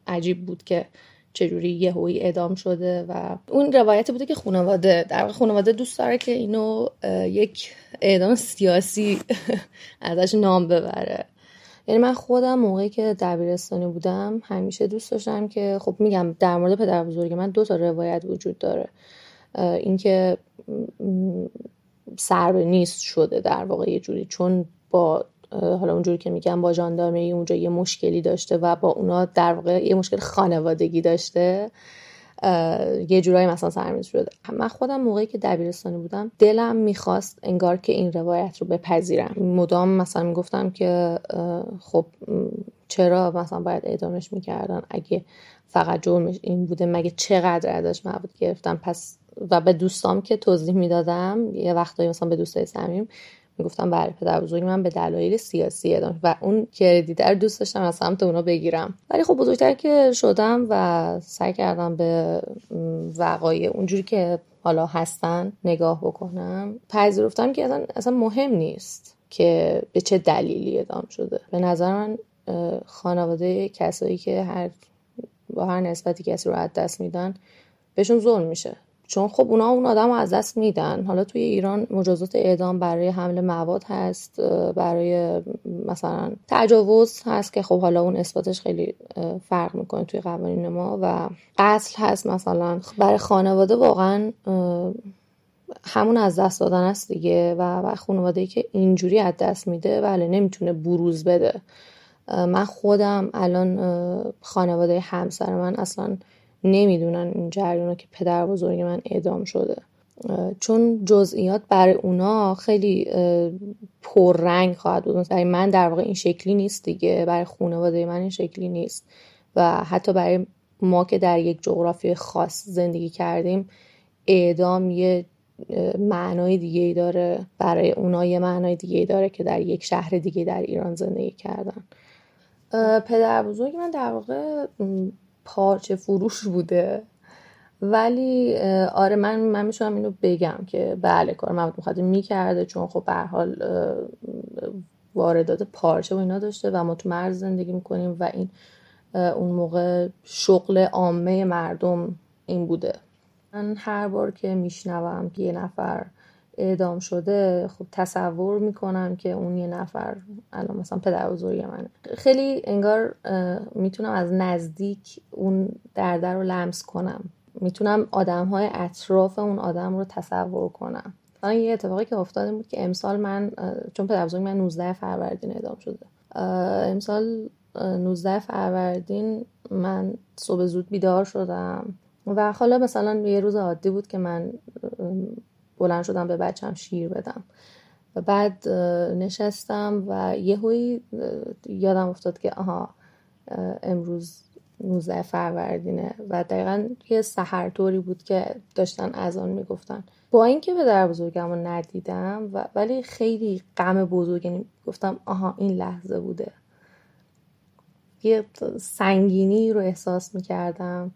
عجیب بود که چجوری یهویی اعدام شده و اون روایت بوده که خانواده در خانواده دوست داره که اینو یک اعدام سیاسی *laughs* ازش نام ببره. یعنی من خودم موقعی که دبیرستانی بودم همیشه دوست داشتم که خب میگم در مورد پدر بزرگ من دو تا روایت وجود داره. اینکه سر به نیست شده در واقع یه جوری. چون با حالا اونجوری که میگم با ژاندارمری اونجا یه مشکلی داشته و با اونا در واقع یه مشکل خانوادگی داشته. یه جورایی مثلا سرمیز شده. من خودم موقعی که دبیرستانی بودم دلم می‌خواست انگار که این روایت رو بپذیرم. مدام مثلا می‌گفتم که خب چرا مثلا باید اعدامش می‌کردن؟ اگه فقط جرمش این بوده مگه چقدر ازش مواد گرفتم؟ پس و به دوستام که توضیح می‌دادم یه وقتایی مثلا به دوستای صمیم می‌گفتم بله پدر بزرگ من به دلایل سیاسی ادام و اون کردیت دوست داشتم از سمت اونا بگیرم. ولی خب بزرگتر که شدم و سعی کردم به وقایع اونجوری که حالا هستن نگاه بکنم پذیرفتم که اصلا, اصلا مهم نیست که به چه دلیلی ادام شده. به نظر من خانواده کسایی که هر با هر نسبتی کسی رو از دست میدن بهشون ظلم میشه. چون خب اونا اون آدم رو از دست میدن. حالا توی ایران مجازات اعدام برای حمل مواد هست برای مثلا تجاوز هست که خب حالا اون اثباتش خیلی فرق می‌کنه توی قوانین ما و قتل هست مثلا. برای خانواده واقعا همون از دست دادن است دیگه و, و خانواده که اینجوری از دست میده بله نمی‌تونه بروز بده. من خودم الان خانواده همسر من اصلا نمی‌دونن این جریان که پدر بزرگ من اعدام شده. چون جزئیات برای اونا خیلی پررنگ خواهد بود. برای من در واقع این شکلی نیست دیگه. برای خانواده من این شکلی نیست. و حتی برای ما که در یک جغرافی خاص زندگی کردیم اعدام یه معنای دیگه ای داره. برای اونا یه معنای دیگه ای داره که در یک شهر دیگه در ایران زندگی کردن. پدر بزرگ من در واقع پارچه فروش بوده. ولی آره من من می‌تونم اینو بگم که بله کار مواد مخدر می‌کرده چون خب به حال واردات پارچه و اینا داشته و ما تو مرز زندگی می‌کنیم و این اون موقع شغل عامه مردم این بوده. من هر بار که میشنوم که یه نفر اعدام شده خب تصور می‌کنم که اون یه نفر الان مثلا پدر بزرگ منه. خیلی انگار می‌تونم از نزدیک اون درده رو لمس کنم. می‌تونم آدم های اطراف اون آدم رو تصور کنم. الان یه اتفاقی که افتاده بود که امسال من چون پدر بزرگ من 19 فروردین اعدام شده. امسال 19 فروردین من صبح زود بیدار شدم. و حالا مثلا یه روز عادی بود که من بلند شدم به بچم شیر بدم. و بعد نشستم و یهویی یادم افتاد که آها امروز 19 فروردینه و دقیقا یه سهر طوری بود که داشتن از آن می‌گفتن. با اینکه به در بزرگم رو ندیدم و ولی خیلی غم بزرگ یعنی گفتم آها این لحظه بوده. یه سنگینی رو احساس می‌کردم.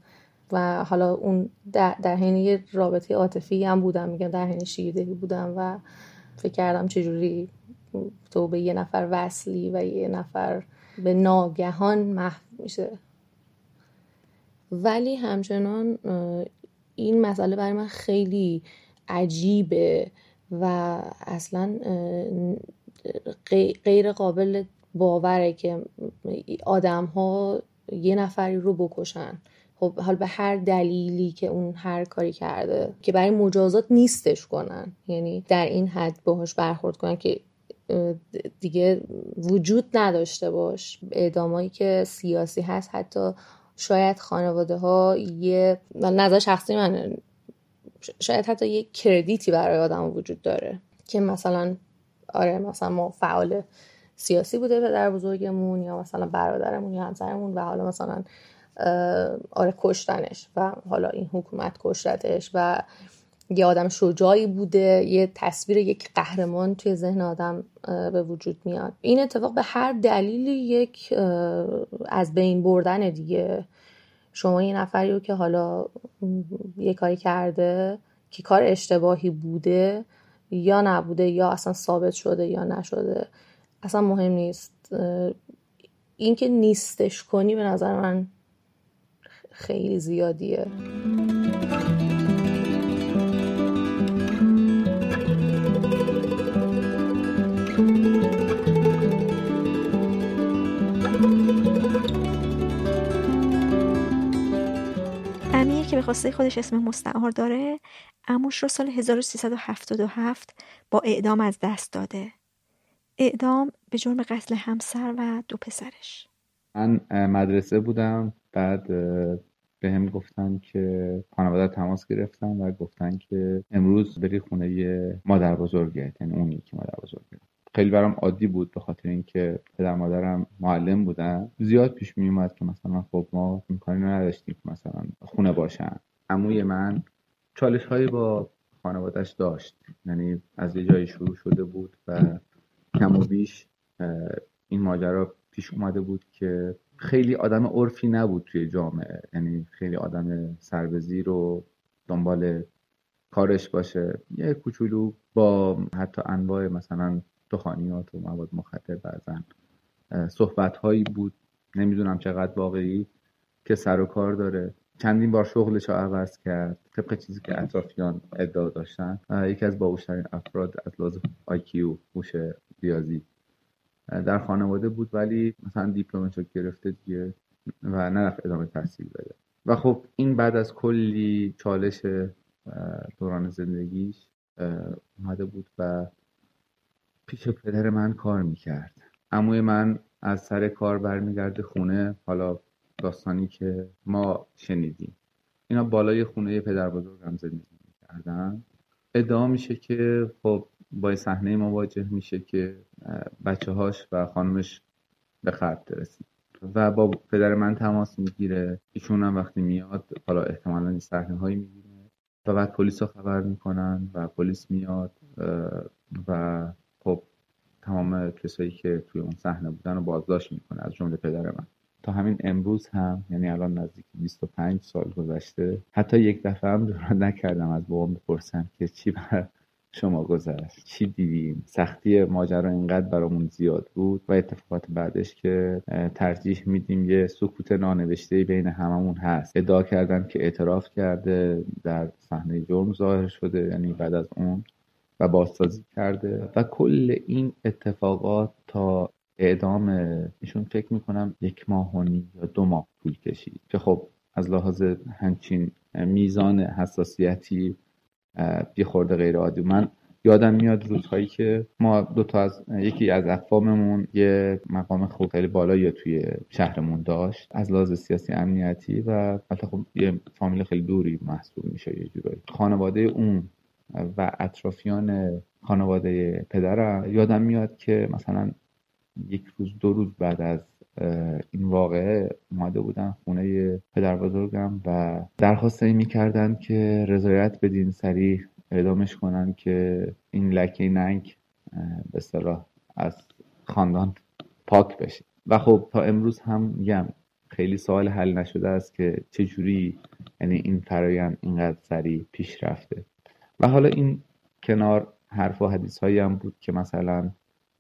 و حالا اون در, در حین یه رابطه عاطفی هم بودم میگم در حین شیردهی بودم و فکر کردم چجوری تو به یه نفر وصلی و یه نفر به ناگهان محو میشه. ولی همچنان این مسئله برای من خیلی عجیبه و اصلا غیر قابل باوره که آدم ها یه نفری رو بکشن. خب حال به هر دلیلی که اون هر کاری کرده که برای مجازات نیستش کنن. یعنی در این حد باهاش برخورد کنن که دیگه وجود نداشته باش. اعدامایی که سیاسی هست حتی شاید خانواده ها یه نظر شخصی من شاید حتی یه کردیتی برای آدم وجود داره که مثلا آره مثلا ما فعال سیاسی بوده در بزرگمون یا مثلا برادرمون یا همسرمون و حالا مثلا آره کشتنش و حالا این حکومت کشتش و یه آدم شجاعی بوده یه تصویر یک قهرمان توی ذهن آدم به وجود میاد. این اتفاق به هر دلیلی یک از بین بردن دیگه. شما یه نفری رو که حالا یه کاری کرده که کار اشتباهی بوده یا نبوده یا اصلا ثابت شده یا نشده اصلا مهم نیست. اینکه نیستش کنی به نظر من خیلی زیادیه.
امیر که به خواسته خودش اسم مستعار داره اموش رو سال 1377 با اعدام از دست داده. اعدام به جرم قتل همسر و دو پسرش.
من مدرسه بودم بعد به هم گفتن که خانواده تماس گرفتن و گفتن که امروز بری خونه مادر بزرگت یعنی اون یکی مادر بزرگت خیلی برام عادی بود به خاطر اینکه پدر مادرم معلم بودن. زیاد پیش می اومد که مثلا خب ما امکانی نداشتیم که مثلا خونه باشن. عموی من چالش هایی با خانوادهش داشت. یعنی از یه جایی شروع شده بود و کم و بیش این ماجرا پیش اومده بود که خیلی آدم عرفی نبود توی جامعه. یعنی خیلی آدم سربزیر و دنبال کارش باشه. یه کوچولو با حتی انواع مثلا دخانیات و مواد مخدر بعضا صحبت هایی بود. نمی‌دونم چقدر واقعی که سر و کار داره. چندین بار شغلش رو عوض کرد. طبق چیزی که اطرافیان ادعا داشتن یکی از باهوشترین افراد از لحاظ آیکیو هوش ریاضی. در خانواده بود ولی مثلا دیپلمش رو گرفته دیگه و نرفت ادامه تحصیل بده. و خب این بعد از کلی چالش دوران زندگیش اومده بود و پیش پدر من کار می‌کرد. عموی من از سر کار برمیگرده خونه حالا داستانی که ما شنیدیم. اینا بالای خونه پدر بزرگم زندگی می‌کردن. ادعا میشه که خب با صحنه مواجه میشه که بچه هاش و خانمش به خرد برسید و با پدر من تماس می‌گیره. ایشون هم وقتی میاد حالا احتمالا این صحنه هایی می‌گیره و بعد پلیس رو خبر می‌کنن و پلیس میاد و خب تمام کسایی که توی اون صحنه بودن رو بازداشت می‌کنه از جمله پدر من. تا همین امروز هم یعنی الان نزدیک 25 سال گذشته حتی یک دفعه هم دوران نکردم از بابام بپرسم که چی بر شما گذشت. چی دیدیم؟ سختی ماجرا اینقدر برامون زیاد بود و اتفاقات بعدش که ترجیح میدیم یه سکوت نانوشته بین هممون هست. ادعا کردن که اعتراف کرده در صحنه جرم ظاهر شده یعنی بعد از اون و بازسازی کرده. و کل این اتفاقات تا اعدام ایشون فکر می‌کنم یک ماه و یا دو ماه طول کشید. که خب از لحاظ همچین میزان حساسیتی بی خورده غیر عادی. من یادم میاد روزهایی که ما دو تا از یکی از اقواممون یه مقام خوب خیلی بالایی توی شهرمون داشت. از لحاظ سیاسی امنیتی و البته خب یه فامیل خیلی دوری محسوب میشه یه جورایی خانواده اون و اطرافیان خانواده پدرم یادم میاد که مثلا یک روز دو روز بعد از این واقعه اومده بودن خونه پدر بزرگم و درخواست این می‌کردن که رضایت بدین سریع اعدامش کنن که این لکه ننگ به صلاح از خاندان پاک بشه. و خب تا امروز هم میگم خیلی سوال حل نشده است که چجوری یعنی این فرایند اینقدر سریع پیش رفته. و حالا این کنار حرف و حدیث هایی هم بود که مثلا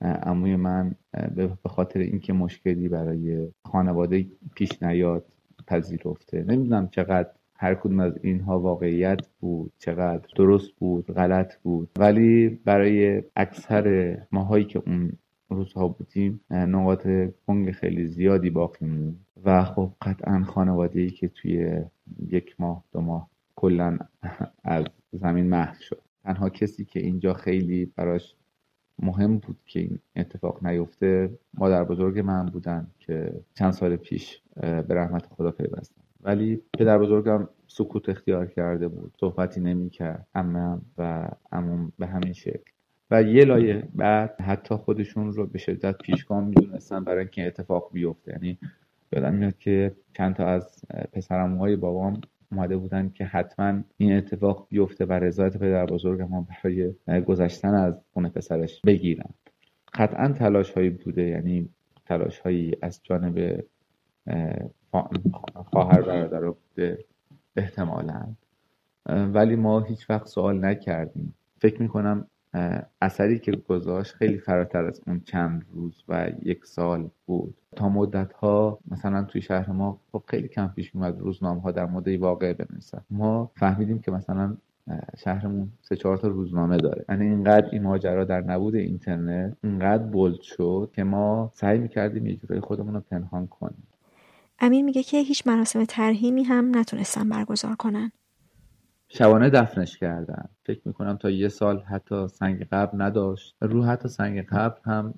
عموی من به خاطر اینکه مشکلی برای خانواده پیش نیاد پذیرفته. نمی‌دونم چقدر هر کدوم از اینها واقعیت بود چقدر درست بود غلط بود. ولی برای اکثر ماهایی که اون روزها بودیم نقاط گنگ خیلی زیادی باقی موند. و خب قطعا خانواده ای که توی یک ماه دو ماه کلا *laughs* از زمین محو شد. تنها کسی که اینجا خیلی براش مهم بود که این اتفاق نیفته. مادر بزرگ من بودن که چند سال پیش به رحمت خدا پیوستن. ولی پدر بزرگم سکوت اختیار کرده بود صحبتی نمی کرد امم و امم به همین شکل. و یه لایه بعد حتی خودشون رو به شدت پیشگام می‌دونستن برای اینکه اتفاق بیفته. یعنی یادم میاد که چند تا از پسرموهای بابام اومده بودن که حتما این اتفاق بیفته و رضایت پدر بزرگم هم برای گذشتن از خونه پسرش بگیرن. قطعا تلاش هایی بوده یعنی تلاش هایی از جانب خواهر برادر بوده احتمالا. ولی ما هیچ وقت سوال نکردیم. فکر می‌کنم اثری که گذاشت خیلی فراتر از اون چند روز و یک سال بود. تا مدت ها مثلا توی شهر ما خب خیلی کم پیش میومد روزنامه ها در مورد واقع بنویسن. ما فهمیدیم که مثلا شهرمون سه چهار تا روزنامه داره. یعنی اینقدر این ماجرا در نبود اینترنت اینقدر بولد شد که ما سعی می‌کردیم یه جورایی خودمون رو پنهان کنیم.
امین میگه که هیچ مراسم ترهیمی هم نتونستن برگزار کنن.
شبانه دفنش کردن. فکر می‌کنم تا یه سال حتی سنگ قبل نداشت. رو حتی سنگ قبل هم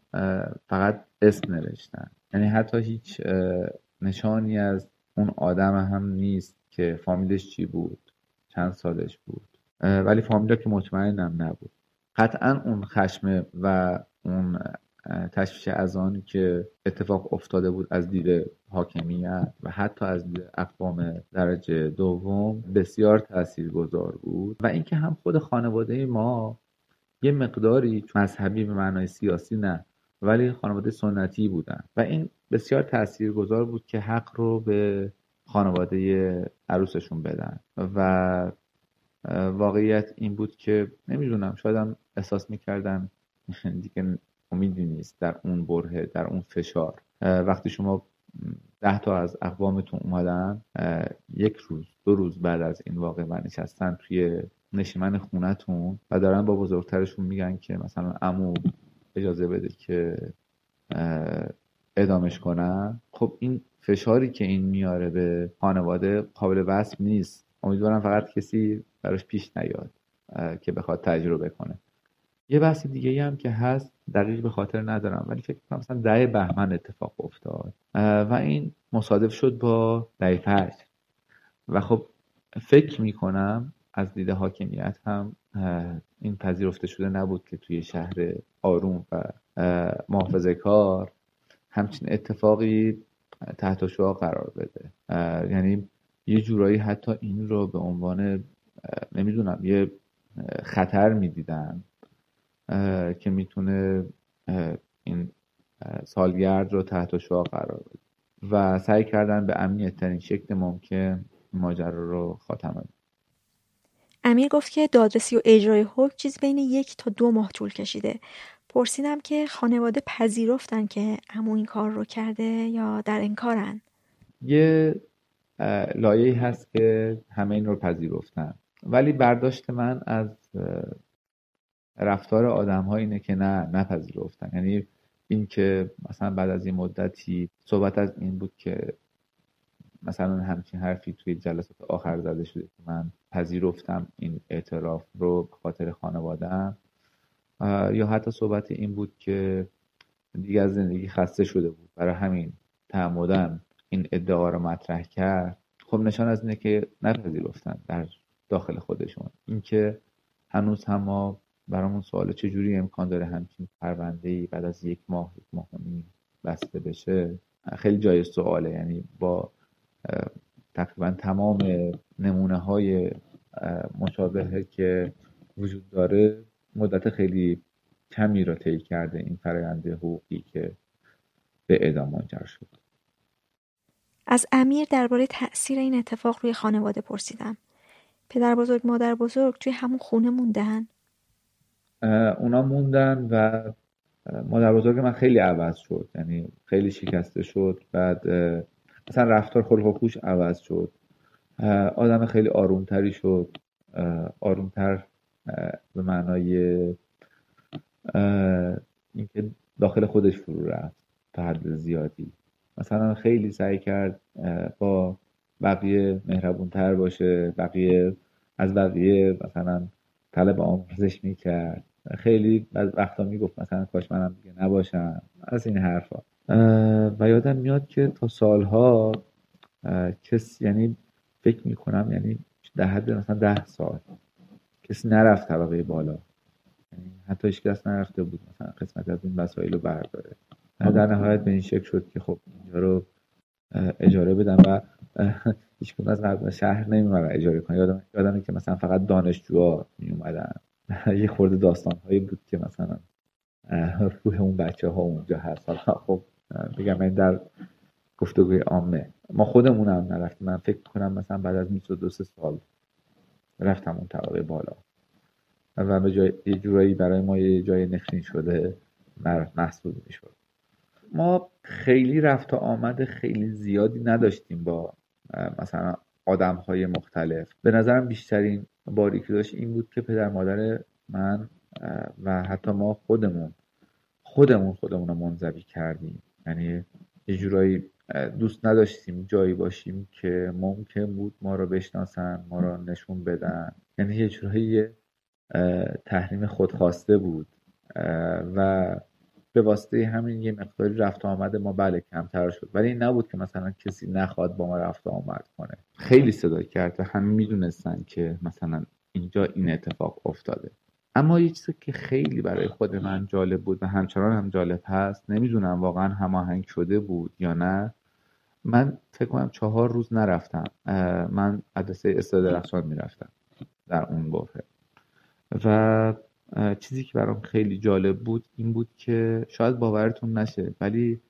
فقط اسم نوشتن. یعنی حتی هیچ نشانی از اون آدم هم نیست که فامیلش چی بود چند سالش بود. ولی فامیلا که مطمئنم نبود. قطعا اون خشم و اون تشویش از آن که اتفاق افتاده بود از دید حاکمیت و حتی از دید اقوام درجه دوم بسیار تاثیرگذار بود و اینکه هم خود خانواده ما یه مقداری مذهبی به معنای سیاسی نه ولی خانواده سنتی بودن و این بسیار تاثیرگذار بود که حق رو به خانواده عروسشون بدن و واقعیت این بود که نمی‌دونم شاید احساس می‌کردن *laughs* دیگه امیدی نیست در اون بره در اون فشار. وقتی شما ده تا از اقوامتون اومدن یک روز دو روز بعد از این واقع و نشستن توی نشیمن خونتون و دارن با بزرگترشون میگن که مثلا امو اجازه بده که ادامش کنن. خب این فشاری که این میاره به خانواده قابل وصف نیست. امیدوارم فقط کسی براش پیش نیاد که بخواد تجربه کنه. یه بحث دیگه هم که هست دقیق به خاطر ندارم ولی فکر کنم مثلا ده بهمن اتفاق افتاد. و این مصادف شد با ده فجر و خب فکر می‌کنم از دید حاکمیت هم این پذیرفته شده نبود که توی شهر آروم و محافظه کار همچین اتفاقی تحت شعا قرار بده. یعنی یه جورایی حتی این رو به عنوان نمی‌دونم یه خطر می‌دیدن. که می‌تونه این سالگرد رو تحت شعا قرار بده. و سعی کردن به امنیت ترین شکل ممکن ماجرا رو خاتمه
امیر گفت که دادرسی و اجرای حکم چیز بین یک تا دو ماه طول کشیده. پرسیدم که خانواده پذیرفتن که امو این کار رو کرده یا در انکارن؟
یه لایه هست که همه این رو پذیرفتن. ولی برداشت من از رفتار آدم ها اینه که نه نپذیرفتن. یعنی اینکه مثلا بعد از این مدتی صحبت از این بود که مثلا همچین حرفی توی جلسات آخر زده شده که من پذیرفتم این اعتراف رو به خاطر خانوادم یا حتی صحبت این بود که دیگه از زندگی خسته شده بود. برای همین تعمدن این ادعا رو مطرح کرد. خب نشان از اینه که نپذیرفتن در داخل خودشون. اینکه هنوز هم ما برامون سوال چجوری امکان داره همچین پرونده ای بعد از یک ماه یک ماه بسته بشه؟ خیلی جای سواله. یعنی با تقریبا تمام نمونه های مشابهه که وجود داره مدت خیلی کمی را طی کرده این فرآیند حقوقی که به اعدام منجر شد.
از امیر درباره تاثیر این اتفاق روی خانواده پرسیدم. پدر بزرگ مادر بزرگ توی همون خونه موندن
اونا موندن و مادر بزرگ من خیلی عوض شد. یعنی خیلی شکسته شد. بعد مثلا رفتار خلق و خوش عوض شد. آدم خیلی آرومتری شد. آرومتر به معنای اینکه داخل خودش فرو رفت تا حد زیادی. مثلا خیلی سعی کرد با بقیه مهربونتر باشه بقیه از بقیه مثلا طلب آموزش می‌کرد. خیلی بعد وقتا می‌گفت مثلا کاش منم دیگه نباشم. از این حرفا. و یادم میاد که تا سالها کس یعنی فکر می‌کنم یعنی در حد مثلا ده سال کسی نرفت طبقه بالا. یعنی حتی هیچ کس نرفته بود مثلا قسمت از این وسایل رو برداره. در نهایت به این شکل شد که خب اینجا رو اجاره بدن و هیچ از شهر نمیمدن اجاره کنن. یادم یادمه که مثلا فقط دانشجوها می اومدن *laughs* یه خورده داستان هایی بود که مثلا روح اون بچه ها اونجا هست. خب بگم این در گفتگوی عامه. ما خودمون هم نرفتیم. من فکر کنم مثلا بعد از 22 سال رفتم اون طبقه بالا. و به جای یه جورایی برای ما یه جای نفرین شده محسوب می‌شد. ما خیلی رفت و آمد خیلی زیادی نداشتیم با مثلا آدم های مختلف. به نظرم بیشترین باری که داشت این بود که پدر مادر من و حتی ما خودمون خودمون خودمون رو منظوی کردیم. یعنی یه جورایی دوست نداشتیم جایی باشیم که ممکن بود ما رو بشناسن ما رو نشون بدن. یعنی یه جورایی تحریم خودخواسته بود. و به واسطه همین یه مقداری رفت آمد ما بله کمتر شد. ولی این نبود که مثلا کسی نخواد با ما رفت آمد کنه. خیلی صدا کرد و همه می‌دونستن که مثلا اینجا این اتفاق افتاده. اما یه چیزی که خیلی برای خود من جالب بود و همچنان هم جالب هست نمی‌دونم واقعا هماهنگ شده بود یا نه من فکر کنم چهار روز نرفتم. من مدرسه استاد درخشان می‌رفتم در اون بحره و چیزی که برام خیلی جالب بود این بود که شاید باورتون نشه ولی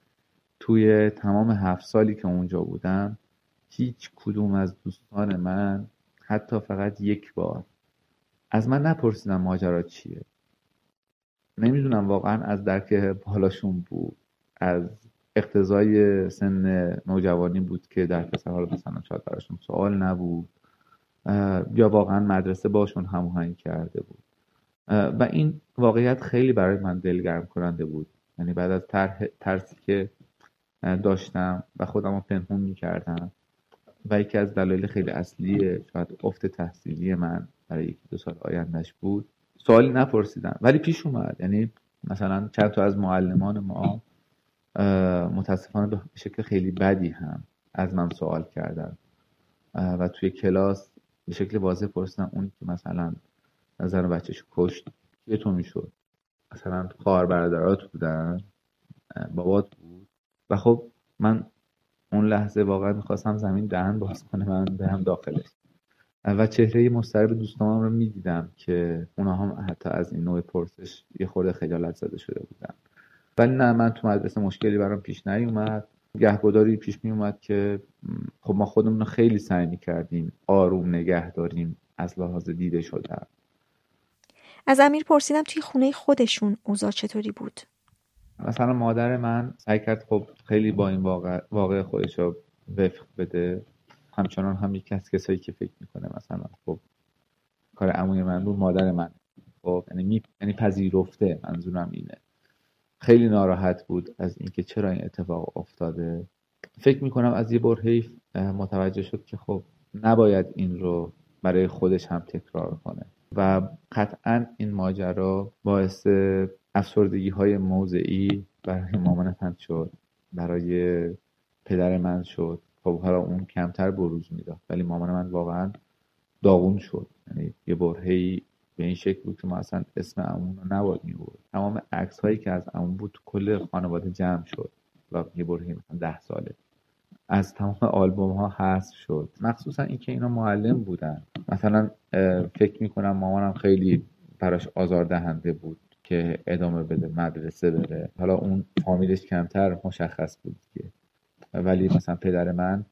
توی تمام هفت سالی که اونجا بودم هیچ کدوم از دوستان من حتی فقط یک بار از من نپرسیدم ماجرا چیه. نمی‌دونم واقعا از درک بالاشون بود از اقتضای سن نوجوانی بود که در پسر حالا مثلا شاید براشون سوال نبود یا واقعا مدرسه باشون هماهنگ کرده بود. و این واقعیت خیلی برای من دلگرم کننده بود. یعنی بعد از ترسی که داشتم و خودم رو پنهون می‌کردم و یکی از دلایل خیلی اصلی شاید افت تحصیلی من برای یکی دو سال آیندهش بود سوالی نپرسیدم ولی پیش اومد. یعنی مثلا چند تا از معلمان ما متاسفانه به شکل خیلی بدی هم از من سوال کردن. و توی کلاس به شکل واضح پرسیدن اونی که مثلا نظر بچهش کشت. که تو می‌شد؟ مثلا خواهر برادرات بودن بابات بود؟ و خب من اون لحظه واقعا می‌خواستم زمین دهن باز کنه من برم داخلش. و چهره مسترب دوستانم رو می‌دیدم که اونا هم حتی از این نوع پرسش یه خورده خجالت زده شده بودن. ولی نه من تو مدرسه مشکلی برام پیش نیومد. گهگداری پیش می اومد که خب ما خودمون خیلی سعی می کردیم آروم نگه داریم از لحاظ دیده شده
از امیر پرسیدم توی خونه خودشون اوضاع چطوری بود؟
مثلا مادر من سعی کرد خب خیلی با این واقع, واقع خودش رو وفق بده. همچنان هم یکی از کسایی که فکر می‌کنه مثلا خب کار عموی من بود مادر من. خب یعنی یعنی پذیرفته منظورم اینه. خیلی ناراحت بود از اینکه چرا این اتفاق افتاده. فکر می‌کنم از یه بار متوجه شد که خب نباید این رو برای خودش هم تکرار کنه. و قطعا این ماجرا باعث افسردگی های موضعی برای مامانتن شد برای پدر من شد. خب حالا اون کمتر بروز می‌داد ولی مامان من واقعا داغون شد. یعنی یه برهی به این شکل بود که ما اصلا اسم امون رو نباید می‌برد تمام عکس هایی که از امون بود کل خانواده جمع شد و یه برهی مثلا ده ساله. از تمام آلبوم ها حذف شد. مخصوصا اینکه اینا معلم بودن. مثلا فکر می‌کنم مامانم خیلی براش آزار دهنده بود که ادامه بده مدرسه بره حالا اون فامیلش کمتر مشخص بود که. ولی مثلا پدر من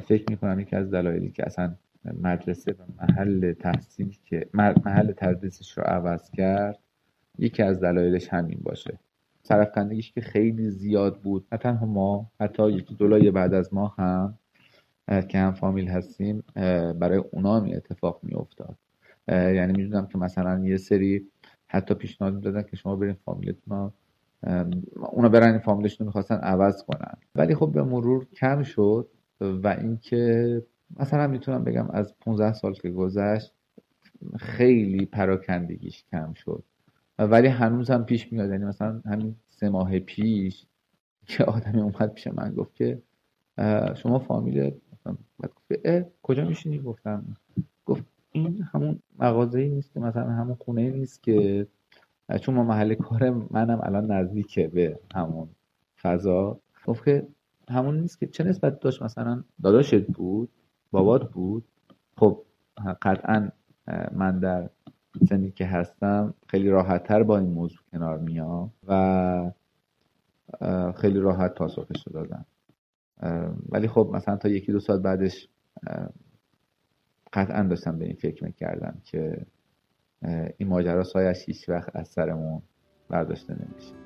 فکر می‌کنم یکی از دلایلی که اصلا مدرسه و محل تحصیل که محل تدریسش رو عوض کرد یکی از دلایلش همین باشه. سرفکندگیش که خیلی زیاد بود. نه تنها ما حتی یکی دولای بعد از ما هم که هم فامیل هستیم برای اونا می اتفاق می افتاد یعنی می‌دونم که مثلا یه سری حتی پیشنهاد دادن که شما برین فامیلتون اونا برن این فامیلشون رو می‌خواستن عوض کنن. ولی خب به مرور کم شد و اینکه مثلا می‌تونم بگم از 15 سال که گذشت خیلی پراکندگیش کم شد. ولی هنوز هم پیش میاد. یعنی مثلا همین سه ماه پیش که آدمی اومد پیش من گفت که شما فامیل کجا میشینی؟ گفتم. گفت این همون مغازه نیست که مثلا همون خونه نیست که چون ما محل کار منم الان نزدیکه به همون فضا. گفت که همون نیست که چه نسبت داشت؟ مثلا داداشت بود بابات بود. خب قطعا من در سنی که هستم خیلی راحتتر با این موضوع کنار میام و خیلی راحت پاسخش رو دادم. ولی خب مثلا تا یکی دو سال بعدش قطعا داشتم به این فکر می‌کردم که این ماجرا سایش هیچ وقت از سرمون برداشته نمیشه.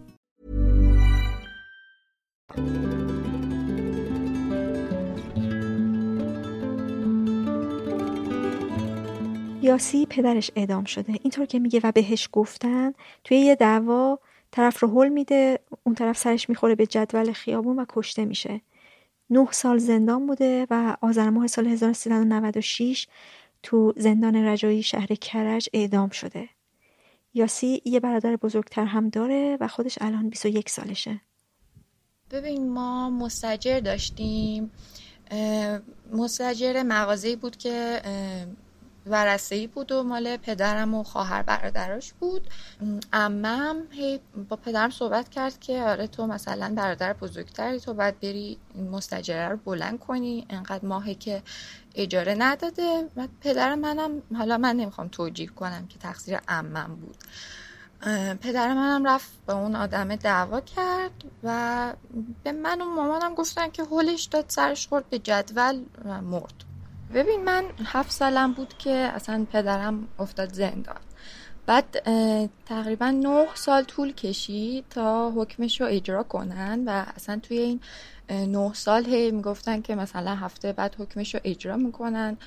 یاسی پدرش اعدام شده. اینطور که میگه و بهش گفتن توی یه دعوا طرف رو حل میده اون طرف سرش می‌خوره به جدول خیابون و کشته میشه. نه سال زندان بوده و آذر ماه سال 1396 تو زندان رجایی شهر کرج اعدام شده. یاسی یه برادر بزرگتر هم داره و خودش الان 21 سالشه.
ببین ما مستجر داشتیم. مستجر مغازه‌ای بود که ورسه بود و مال پدرم و خواهر برادراش بود. امم هی با پدرم صحبت کرد که آره تو مثلا برادر بزرگتری تو باید بری مستجره رو بلند کنی. انقدر ماهی که اجاره نداده. و پدر منم حالا من نمی‌خوام توجیه کنم که تقصیر امم بود. پدر منم رفت به اون آدم دعوا کرد و به من و مامانم گفتن که هولش داد سرش خورد به جدول و مرد. ببین من هفت سالم بود که اصلا پدرم افتاد زندان. بعد تقریبا نه سال طول کشید تا حکمش رو اجرا کنن و اصلا توی این نه سال هی می‌گفتن که مثلا هفته بعد حکمش رو اجرا می‌کنن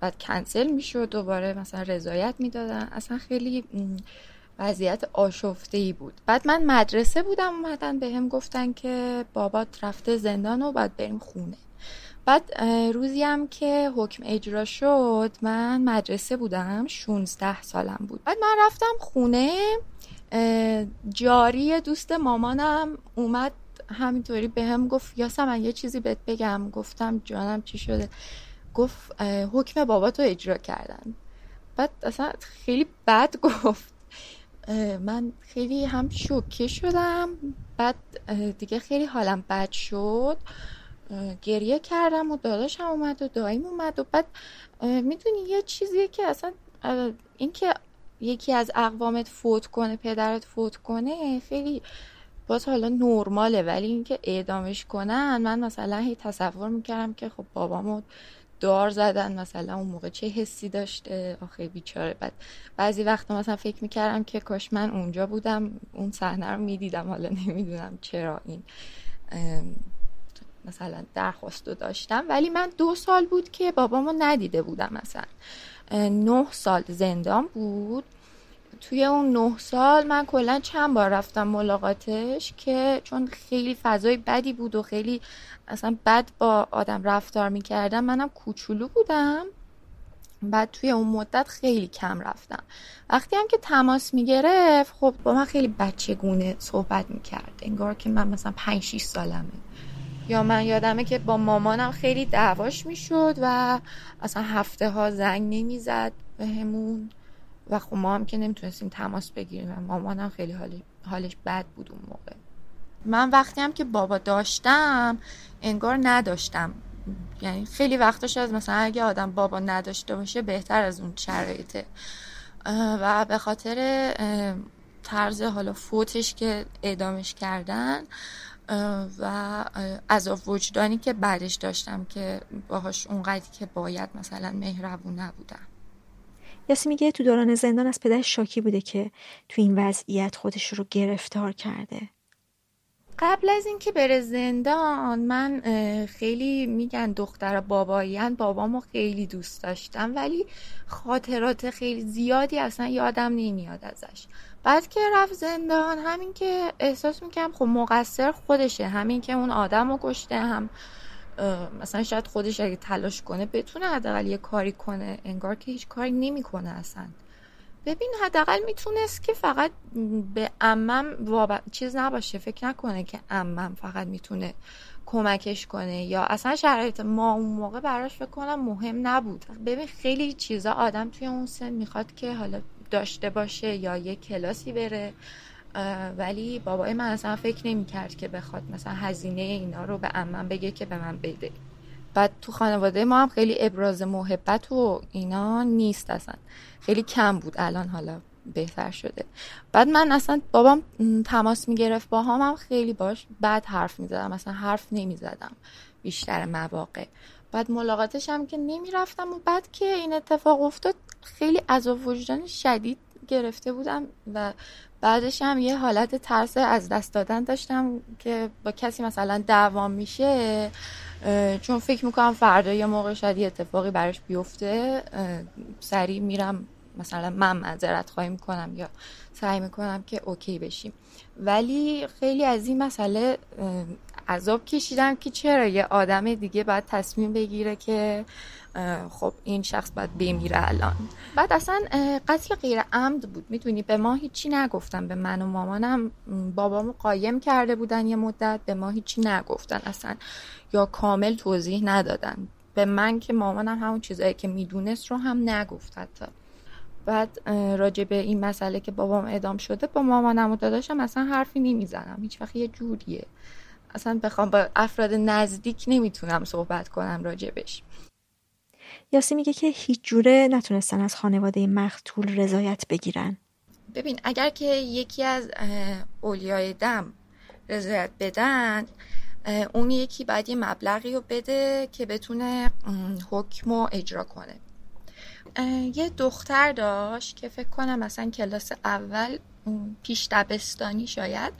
بعد کنسل می‌شد دوباره مثلا رضایت می‌دادن. اصلا خیلی وضعیت آشفته ای بود. بعد من مدرسه بودم اومدن به هم گفتن که بابات رفته زندان و باید بریم خونه. بعد روزی هم که حکم اجرا شد من مدرسه بودم 16 سالم بود. بعد من رفتم خونه جاری دوست مامانم اومد همینطوری به هم گفت یاسم یه چیزی بهت بگم. گفتم جانم چی شده؟ گفت حکم باباتو اجرا کردن. بعد اصلا خیلی بد *laughs* گفت. من خیلی هم شوکه شدم. بعد دیگه خیلی حالم بد شد. گریه کردم و داداشم اومد و دایم اومد و بعد می‌دونی یه چیزیه که اصلا اینکه یکی از اقوامت فوت کنه پدرت فوت کنه خیلی باز حالا نرماله. ولی اینکه اعدامش کنن من مثلا هی تصور می‌کردم که خب بابامو دار زدن مثلا اون موقع چه حسی داشته؟ آخه بیچاره. بعد بعضی وقتا مثلا فکر می‌کردم که کاش من اونجا بودم اون صحنه رو می‌دیدم. حالا نمی‌دونم چرا این مثلا درخواست داشتم. ولی من دو سال بود که بابامو ندیده بودم مثلا. نه سال زندان بود. توی اون نه سال من کلا چند بار رفتم ملاقاتش که چون خیلی فضای بدی بود و خیلی اصلا بد با آدم رفتار می‌کردم. منم کوچولو بودم. بعد توی اون مدت خیلی کم رفتم. وقتی هم که تماس می‌گرفت خب با من خیلی بچگونه صحبت می‌کرد. انگار که من مثلا 5 6 سالمه. یا من یادمه که با مامانم خیلی دعواش می‌شد و اصلا هفته ها زنگ نمی‌زد همون و خب ما هم که نمی‌تونستیم تماس بگیریم و مامانم خیلی حالش بد بود اون موقع. من وقتی هم که بابا داشتم انگار نداشتم. یعنی خیلی وقتاش از مثلا اگه آدم بابا نداشته باشه بهتر از اون شرایطه. و به خاطر طرز حالا فوتش که اعدامش کردن و عذاب وجدانی که بعدش داشتم که باهاش اونقدری که باید مثلا مهربون نبودم.
یاسی میگه تو دوران زندان از پدرش شاکی بوده که تو این وضعیت خودش رو گرفتار کرده.
قبل از اینکه بره زندان من خیلی میگن دختر باباییان بابامو خیلی دوست داشتم ولی خاطرات خیلی زیادی اصلا یادم نمیاد ازش. بعد که رفت زندان همین که احساس می‌کنم خب مقصر خودشه. همین که اون آدم رو کشته هم مثلا شاید خودش اگه تلاش کنه بتونه حداقل یه کاری کنه. انگار که هیچ کاری نمی‌کنه اصلا. ببین حداقل می‌تونست که فقط به امم واب... چیز نباشه فکر نکنه که امم فقط می‌تونه کمکش کنه یا اصلا شرایط ما اون موقع براش فکر مهم نبود. ببین خیلی چیزا آدم توی اون سن می‌خواد که حالا داشته باشه یا یه کلاسی بره ولی بابای من اصلا فکر نمی کرد که بخواد مثلا هزینه اینا رو به امم بگه که به من بده. بعد تو خانواده ما هم خیلی ابراز محبت و اینا نیست اصلا. خیلی کم بود الان حالا بهتر شده. بعد من اصلا بابام تماس می‌گرفت با هم, خیلی باش بعد حرف می‌زدم اصلا حرف نمی‌زدم. بیشتر مواقع. بعد ملاقاتش هم که نمی‌رفتم و بعد که این اتفاق افتاد خیلی عذاب وجدان شدید گرفته بودم و بعدش هم یه حالت ترس از دست دادن داشتم که با کسی مثلا دعوام میشه چون فکر می‌کنم فردا یه موقع شاید یه اتفاقی براش بیفته سریع میرم مثلا من معذرت خواهی می‌کنم یا سعی می‌کنم که اوکی بشیم. ولی خیلی از این مسئله عذاب کشیدم که چرا یه آدم دیگه باید تصمیم بگیره که خب این شخص باید بمیره الان. بعد اصلا قتل غیر عمد بود. می‌دونی به ما هیچی نگفتن. به من و مامانم بابامو قایم کرده بودن یه مدت. به ما هیچی نگفتن اصلا. یا کامل توضیح ندادن. به من که مامانم همون چیزایی که می‌دونست رو هم نگفت حتی. بعد راجع به این مسئله که بابام ادام شده با مامانم و داداشم اصلا حرفی نمی‌زنم. هیچ وقت یه جوریه. اصلا بخوام با افراد نزدیک نمی‌تونم صحبت کنم راجبش
یاسی میگه که هیچ جوره نتونستن از خانواده مقتول رضایت بگیرن.
ببین اگر که یکی از اولیای دم رضایت بدن اون یکی باید یه مبلغی رو بده که بتونه حکم رو اجرا کنه. یه دختر داشت که فکر کنم مثلا کلاس اول پیش دبستانی شاید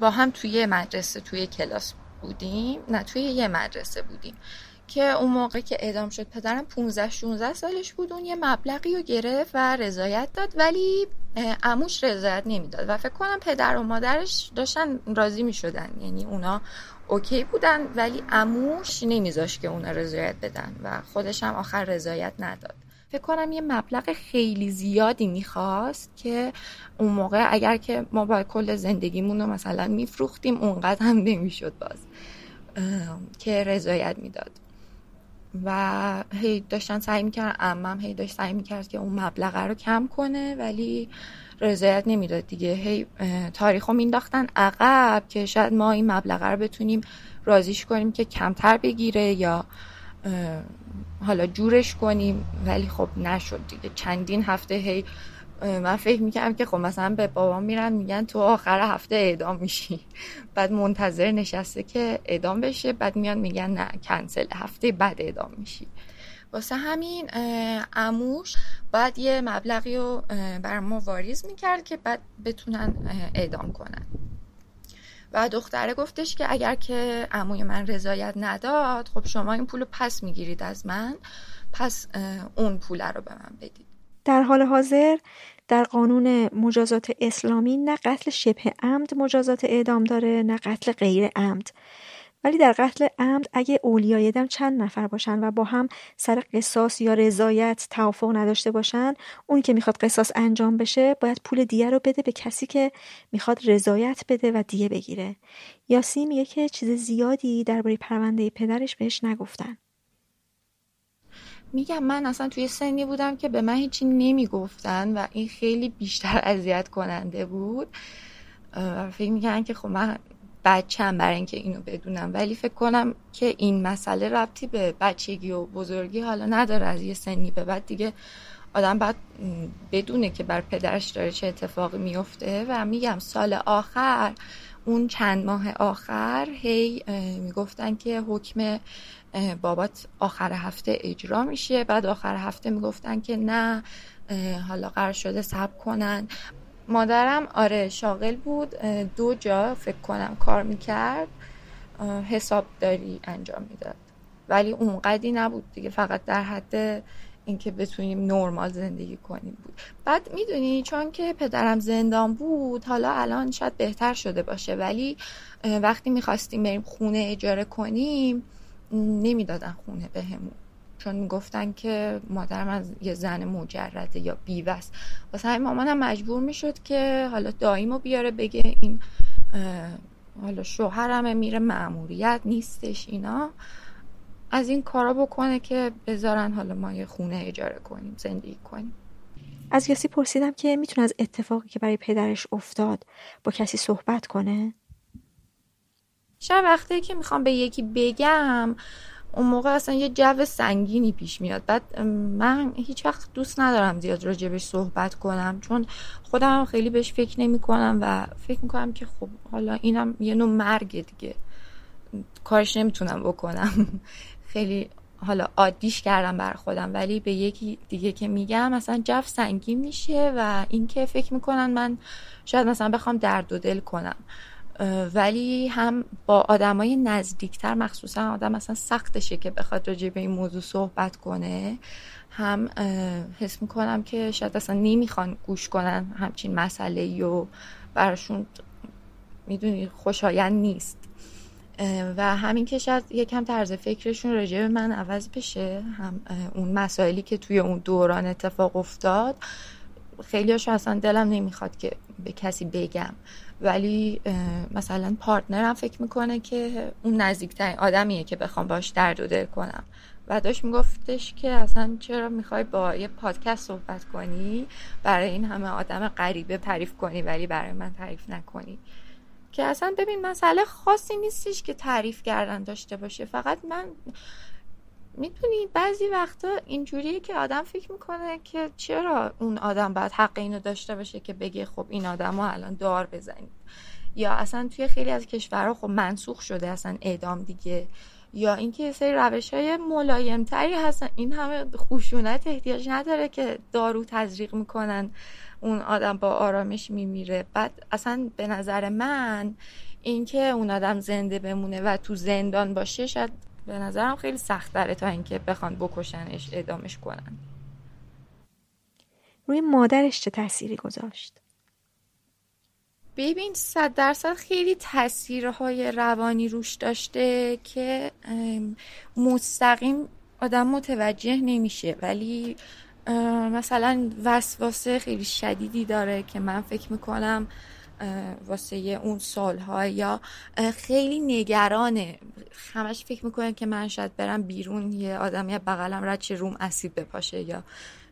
با هم توی مدرسه توی کلاس بودیم. نه توی یه مدرسه بودیم. که اون موقع که اعدام شد پدرم 15 16 سالش بود. اون یه مبلغی رو گرفت و رضایت داد ولی اموش رضایت نمی‌داد. و فکر کنم پدر و مادرش داشتن راضی می شدن یعنی اونا اوکی بودن ولی اموش نمیذاش که اونا رضایت بدن و خودش هم آخر رضایت نداد. فکر کنم یه مبلغ خیلی زیادی می‌خواست که اون موقع اگر که ما با کل زندگیمون رو مثلا میفروختیم اونقدر هم نمی‌شد باز که رضایت می‌داد. و هی داشتن سعی می‌کردن امم هی داشت سعی می‌کرد که اون مبلغ رو کم کنه ولی رضایت نمی‌داد دیگه. هی تاریخ رو مینداختن عقب که شاید ما این مبلغ رو بتونیم رازیش کنیم که کمتر بگیره یا حالا جورش کنیم ولی خب نشد دیگه. چندین هفته هی من فکر می‌کنم که خب مثلا به بابا میرن میگن تو آخر هفته اعدام میشی. *laughs* بعد منتظر نشسته که اعدام بشه بعد میان میگن نه کنسل هفته بعد اعدام میشی. واسه همین اموش بعد یه مبلغی رو بر ما واریز می‌کرد که بعد بتونن اعدام کنن. و دختره گفتش که اگر که عموی من رضایت نداد خب شما این پول رو پس می‌گیرید از من پس اون پول رو به من بدید.
در حال حاضر در قانون مجازات اسلامی نه قتل شبه عمد مجازات اعدام داره نه قتل غیر عمد. ولی در قتل عمد اگه اولیای دم چند نفر باشن و با هم سر قصاص یا رضایت توافق نداشته باشن اون که می‌خواد قصاص انجام بشه باید پول دیه رو بده به کسی که می‌خواد رضایت بده و دیه بگیره. یاسی میگه که چیز زیادی درباره پرونده پدرش بهش نگفتن.
میگم من اصلا توی سنی بودم که به من هیچی نمی‌گفتن و این خیلی بیشتر اذیت کننده بود. فکر میگن که خب من بچم برای اینکه اینو بدونم. ولی فکر کنم که این مسئله ربطی به بچگی و بزرگی حالا نداره. از یه سنی به بعد دیگه آدم باید بدونه که بر پدرش داره چه اتفاقی میفته و میگم سال آخر اون چند ماه آخر هی می‌گفتن که حکم بابات آخر هفته اجرا میشه. بعد آخر هفته می‌گفتن که نه حالا قرار شده سب کنن. مادرم آره شاغل بود. دو جا فکر کنم کار می‌کرد. حسابداری انجام می‌داد. ولی اونقدی نبود دیگه. فقط در حد اینکه بتونیم نرمال زندگی کنیم بود. بعد می‌دونی چون که پدرم زندان بود حالا الان شاید بهتر شده باشه. ولی وقتی می‌خواستیم بریم خونه اجاره کنیم نمی‌دادن خونه بهمون. چون می‌گفتن که مادرم از یه زن مجرده یا بیوست واسه همین مامانم مجبور می‌شد که حالا داییمو بیاره بگه این حالا شوهرم میره معموریت نیستش اینا. از این کارا بکنه که بذارن حالا ما یه خونه اجاره کنیم زندگی کنیم.
از کسی پرسیدم که می‌تونه از اتفاقی که برای پدرش افتاد با کسی صحبت کنه؟
شب وقتی که می‌خوام به یکی بگم اون موقع اصلا یه جو سنگینی پیش میاد. بعد من هیچ وقت دوست ندارم زیاد راجبش صحبت کنم چون خودم خیلی بهش فکر نمی کنم و فکر می‌کنم که خب حالا اینم یه نوع مرگ دیگه. کارش نمی‌تونم بکنم. *laughs* خیلی حالا عادیش کردم بر خودم ولی به یکی دیگه که میگم مثلا جف سنگین میشه و اینکه فکر می‌کنن من شاید مثلا بخوام درد و دل کنم. ولی هم با آدمای نزدیکتر مخصوصا آدم مثلا سختشه که بخواد راجع به این موضوع صحبت کنه. هم حس می‌کنم که شاید اصلا نمی‌خوان گوش کنن همچین مسئله و براشون می‌دونی خوشایند نیست. و همین که شاید یکم طرز فکرشون راجع به من عوض بشه هم اون مسائلی که توی اون دوران اتفاق افتاد خیلی اصلا دلم نمی‌خواد که به کسی بگم. ولی مثلا پارتنرم فکر می‌کنه که اون نزدیکترین آدمیه که بخوام باش درد و دل کنم. و داشت میگفتش که اصلا چرا می‌خوای با یه پادکست صحبت کنی؟ برای این همه آدم غریبه تعریف کنی ولی برای من تعریف نکنی. که اصلا ببین مسئله خاصی نیستش که تعریف کردن داشته باشه. فقط من می‌تونی بعضی وقتا اینجوریه که آدم فکر می‌کنه که چرا اون آدم باید حق اینو داشته باشه که بگه خب این آدم ها الان دار بزنید. یا اصلا توی خیلی از کشورها خب منسوخ شده اصلا اعدام دیگه. یا اینکه سری روش های ملایم تری هستن. این همه خشونت احتیاج نداره که دارو تزریق می‌کنن. اون آدم با آرامش میمیره. بعد اصلا به نظر من اینکه اون آدم زنده بمونه و تو زندان باشه شاید به نظرم خیلی سخت داره تا اینکه بخوان بکشنش ادامش کنن.
روی مادرش چه تأثیری گذاشت؟
ببین صد درصد خیلی تاثیرهای روانی روش داشته که مستقیم آدم متوجه نمیشه. ولی مثلا وسواسه خیلی شدیدی داره که من فکر می‌کنم واسه اون سالها یا خیلی نگرانه. همش فکر می‌کنه که من شاید برم بیرون یه آدمی بغلم رد چه روم اسید بپاشه یا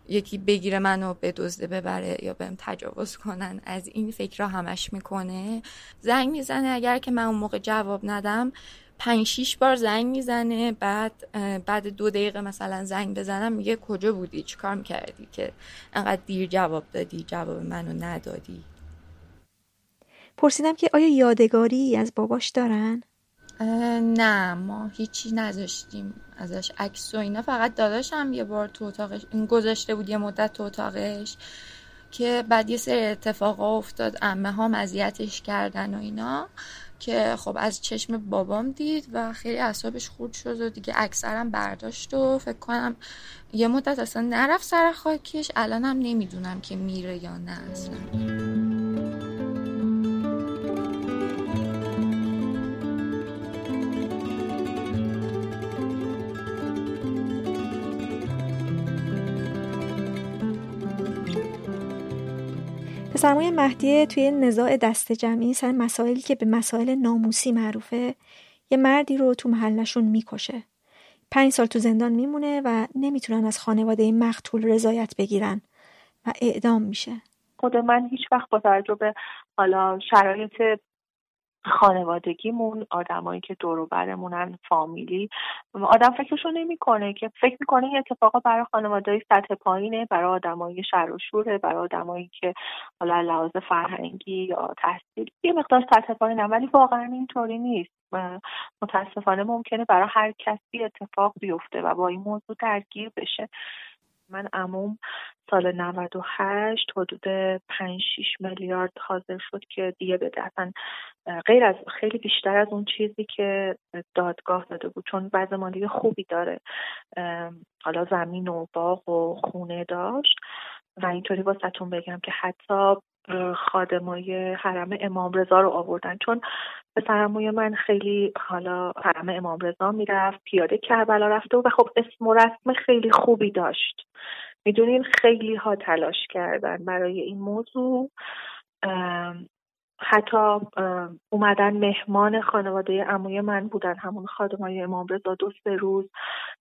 یکی بگیره منو به دزده ببره یا بهم تجاوز کنن. از این فکر را همش می‌کنه. زنگ می‌زنه. اگر که من اون موقع جواب ندم پنج شیش بار زنگ می‌زنه. بعد بعد دو دقیقه مثلا زنگ بزنم میگه کجا بودی؟ چیکار می‌کردی که انقدر دیر جواب دادی؟ جواب منو ندادی.
پرسیدم که آیا یادگاری از باباش دارن؟
نه ما هیچی نذاشتیم ازش. عکس و اینا فقط داداشم یه بار تو اتاقش این گذاشته بود یه مدت تو اتاقش که بعد یه سری اتفاقا افتاد امه ها مزیتش کردن و اینا که خب از چشم بابام دید و خیلی اعصابش خورد شد و دیگه اکثرم برداشت و فکر کنم یه مدت اصلا نرفت سر خاکش. الانم نمی‌دونم که میره یا نه اصلا.
پسرموی مهدیه توی نزاع دست جمعی سر مسائلی که به مسائل ناموسی معروفه یه مردی رو تو محلشون می‌کشه. پنج سال تو زندان میمونه و نمی‌تونن از خانواده مقتول رضایت بگیرن و اعدام میشه.
خود من هیچ وقت با توجه به حالا شرایط خانوادگیمون آدمایی که دور برمونن فامیلی. آدم فکرشو نمی‌کنه که فکر می‌کنه این اتفاقا برای خانواده سطح پایینه برای آدمای شر و شوره برای آدمایی که حالا لحاظ فرهنگی یا تحصیل یه مقدار سطح پایینه ولی واقعا اینطوری نیست. متاسفانه ممکنه برای هر کسی اتفاق بیفته و با این موضوع درگیر بشه. من عموم سال 98 حدود 5 6 میلیارد حاضر شد که دیگه بده اصلا غیر از خیلی بیشتر از اون چیزی که دادگاه داده بود چون وضع مالی خوبی داره. حالا زمین و باغ و خونه داشت. و اینطوری واسهتون بگم که حتی خادمای حرم امام رضا رو آوردن. چون پسرموی من خیلی حالا حرم امام رضا می‌رفت پیاده کربلا رفته و خب اسم و رسم خیلی خوبی داشت. می‌دونین خیلی ها تلاش کردن برای این موضوع. حتی اومدن مهمان خانواده عموی من بودن همون خادمای امام رضا دو سه روز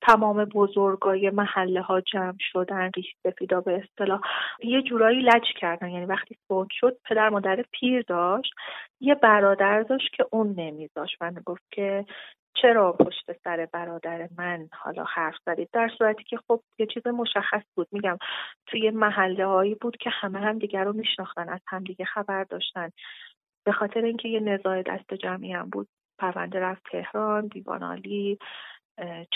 تمام بزرگای محله ها جمع شدن ریش سفیدا به اصطلاح. یه جورایی لج کردن یعنی وقتی فوت شد پدر مادر پیر داشت یه برادر داشت که اون نمیذاشت. من گفت که چرا پشت سر برادر من حالا حرف زدید؟ در صورتی که خب یه چیز مشخص بود. میگم توی محله هایی بود که همه هم دیگر رو میشناختن از همدیگه خبر داشتن. به خاطر اینکه یه نزاع دست جمعی هم بود. پرونده رفت تهران دیوان عالی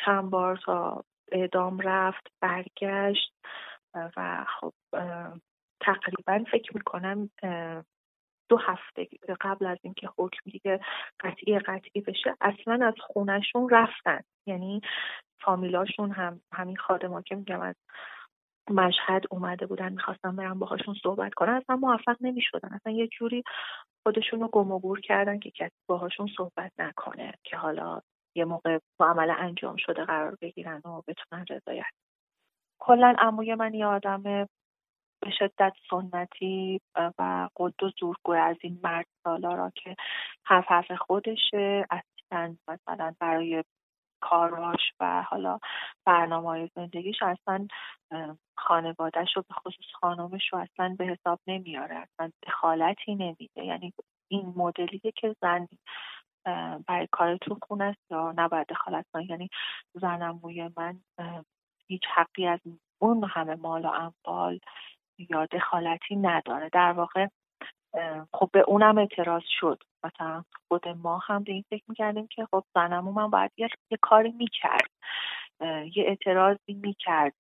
چند بار تا اعدام رفت برگشت و خب تقریبا فکر می‌کنم دو هفته قبل از اینکه حکم دیگه قطعی قطعی بشه اصلا از خونشون رفتن. یعنی فامیلاشون هم همین خادما که میگم از مشهد اومده بودن می‌خواستن برن باهاشون صحبت کنن اصلا موفق نمی‌شدن. اصلا یه جوری خودشون رو گم کردن که کسی باهاشون صحبت نکنه که حالا یه موقع معامله انجام شده قرار بگیرن و بتونن رضایت. کلا عموی من یه آدم به شدت سنتی و قد و زورگوی از این مرد سالارا که حرف حرف خودشه اصلا مثلا برای کاراش و حالا برنامه های زندگیش اصلا خانوادهش و به خصوص خانمش رو اصلا به حساب نمیاره اصلا دخالتی نمیده. یعنی این مدلیه که زن برای کار تو خونه است یا نباید دخالت کنه. یعنی زنموی من هیچ حقی از اون همه مال و اموال یا دخالتی نداره. در واقع خب به اونم اعتراض شد. مثلا خود ما هم به این فکر می‌کردیم که خب زنمو من باید یه, یه کاری می‌کرد. یه اعتراضی می‌کرد.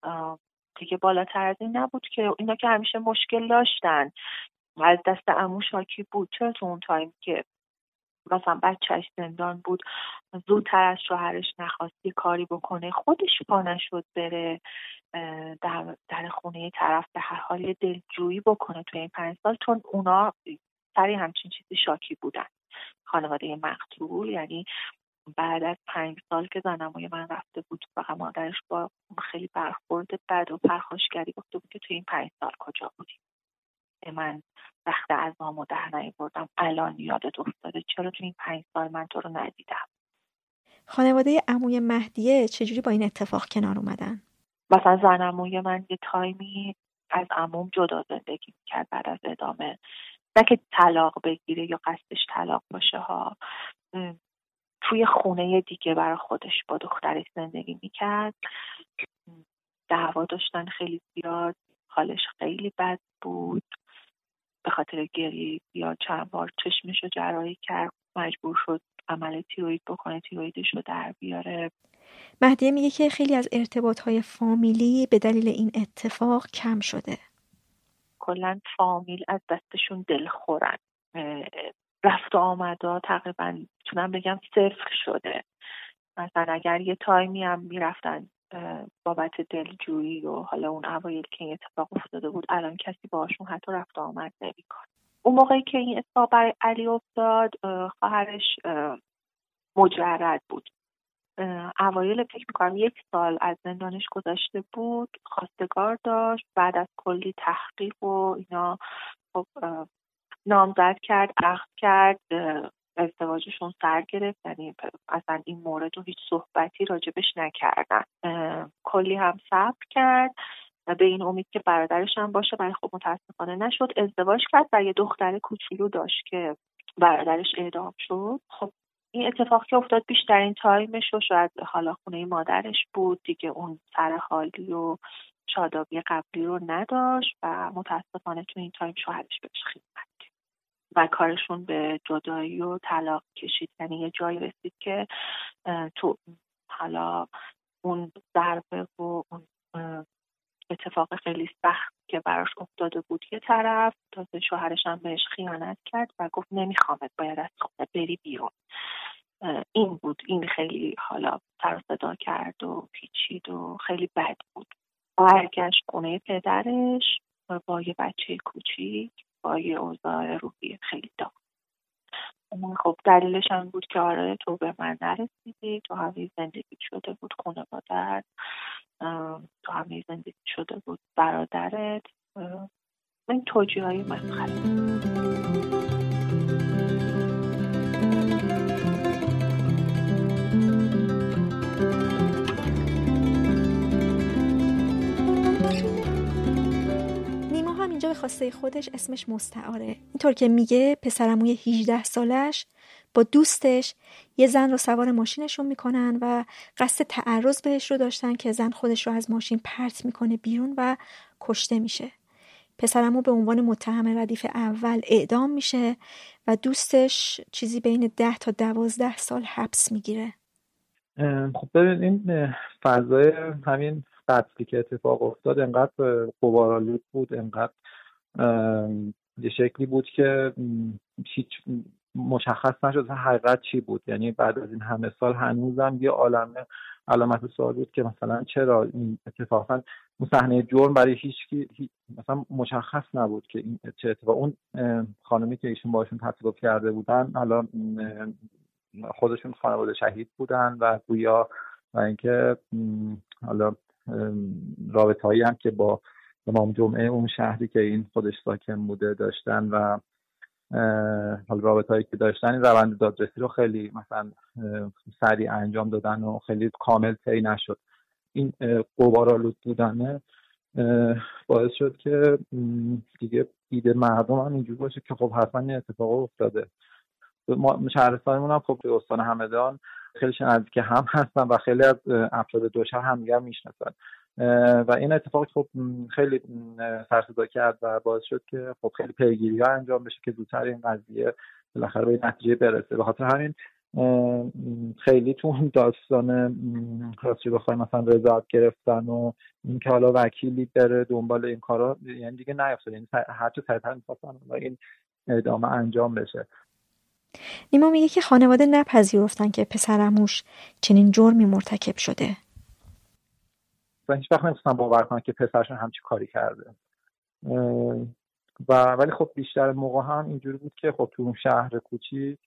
دیگه بالاتر از این نبود که اینا که همیشه مشکل داشتن. از دست امو شاکی بود. چرا تو اون تایم که مثلا بچهش زندان بود زودتر از شوهرش نخواستی کاری بکنه خودش پا نشد بره در, در خونه طرف به هر حال دلجویی بکنه توی این پنج سال چون اونا سری همچین چیزی شاکی بودن. خانواده مقتول یعنی بعد از پنج سال که زنمای من رفته بود فقط مادرش با خیلی برخورد بد و پرخاشگری گفته بود که توی این پنج سال کجا بودیم من وقت از و در بردم الان یادت افتاده. چرا تو این پنج سال من تو رو ندیدم؟
خانواده عموی مهدیه چجوری با این اتفاق کنار اومدن؟
مثلا زن عموی من یه تایمی از عموم جدا زندگی می‌کرد بعد از ادامه. نه که طلاق بگیره یا قصدش طلاق باشه ها. توی خونه دیگه برای خودش با دخترش زندگی می‌کرد. دعوا داشتن خیلی زیاد. حالش خیلی بد بود. به خاطر گریه یا چند بار چشمش رو جراحی کرد مجبور شد عمل تیروید بکنه تیرویدش رو در بیاره.
مهدیه میگه که خیلی از ارتباط های فامیلی به دلیل این اتفاق کم شده.
کلا فامیل از دستشون دل خورن رفت و آمدا تقریبا می‌تونم بگم صفر شده. مثلا اگر یه تایمی هم می‌رفتن بابت دلجویی و حالا اون اوایل که این اتفاق افتاده بود الان کسی باشون حتی رفت آمد نمی‌کنه اون موقعی که این اتفاق برای علی افتاد خواهرش مجرد بود. اوایل فکر می‌کنم یک سال از زندانش گذشته بود خواستگار داشت بعد از کلی تحقیق و اینا خب نامزد کرد عقد کرد ازدواجشون سر گرفت. یعنی اصلا این مورد رو هیچ صحبتی راجبش نکردن. کلی هم صبر کرد به این امید که برادرش هم باشه. ولی خب متاسفانه نشد. ازدواج کرد و یه دختر کوچولو داشت که برادرش اعدام شد. خب این اتفاق که افتاد بیشترین time ش رو شاید حالا خونه مادرش بود. دیگه اون سر حالی و شادابی قبلی رو نداشت و متاسفانه تو این time شوهرش بهش خیلی و کارشون به جدایی و طلاق کشید. یعنی یه جایی رسید که تو حالا اون ضربه و اون اتفاق خیلی سخت که براش افتاده بود یه طرف تازه شوهرش هم بهش خیانت کرد و گفت نمیخوامت باید از خونه بری بیرون. این بود. این خیلی حالا سر صدا کرد و پیچید و خیلی بد بود. برگشت خونه پدرش با یه بچه کوچیک با یه اوضاع روحی خیلی داغ. خب دلیلش هم بود که آره تو به من نرسیدی تو همه زندگی شده بود خانوادت تو همه زندگی شده بود برادرت این توجیه های مسخره
اینجا به خواسته خودش اسمش مستعاره. اینطور که میگه پسرموی 18 سالش با دوستش یه زن رو سوار ماشینشون می‌کنن و قصد تعرض بهش رو داشتن که زن خودش رو از ماشین پرت می‌کنه بیرون و کشته میشه. پسرمو به عنوان متهم ردیف اول اعدام میشه و دوستش چیزی بین ده تا دوازده سال حبس می‌گیره.
خب ببین این فضای همین قتلی که اتفاق افتاد انقدر قبارالود بود انقدر یه شکلی بود که هیچ مشخص نشد حقیقت چی بود. یعنی بعد از این همه سال هنوزم یه عالمه علامت سوال بود که مثلا چرا این اتفاقا اون صحنه جرم برای هیچ مثلا مشخص نبود که این چه اتفاق. اون خانمی که ایشون باشون تصادف کرده بودن حالا خودشون خانواده شهید بودن و گویا و اینکه حالا رابطه هایی هم که با امام جمعه اون شهری که این خودش ساکن بوده داشتن و حال رابطه هایی که داشتن این روند دادرسی رو خیلی مثلا سریع انجام دادن و خیلی کامل طی نشد. این قوارالود بودنه باعث شد که دیگه ایده مردم هم اینجور باشه که خب حتما این اتفاق افتاده. ما شهرستانمون هم خب به استان همدان خیلی نزدیک هم هستن و خیلی از افراد دو شهر همدیگر می‌شناسن. و این اتفاق خب خیلی سرصدا کرد و باعث شد که خب خیلی پیگیری ها انجام بشه که زودتر این قضیه بالاخره به نتیجه برسه. به خاطر همین خیلی تو داستان راستی بخوای مثلا رضایت گرفتن و اینکه حالا وکیلی بره دنبال این کارا یعنی دیگه نیافتاد یعنی هر چه سریعتر می‌خواستن این ادامه انجام بشه.
نیما میگه که خانواده نپذیرفتن که پسرموش چنین جرمی مرتکب شده.
و هیچ وقت نمی‌تونم باور کنم که پسرشون همچی کاری کرده. و ولی خب بیشتر موقع هم اینجوری بود که خب تو اون شهر کوچیک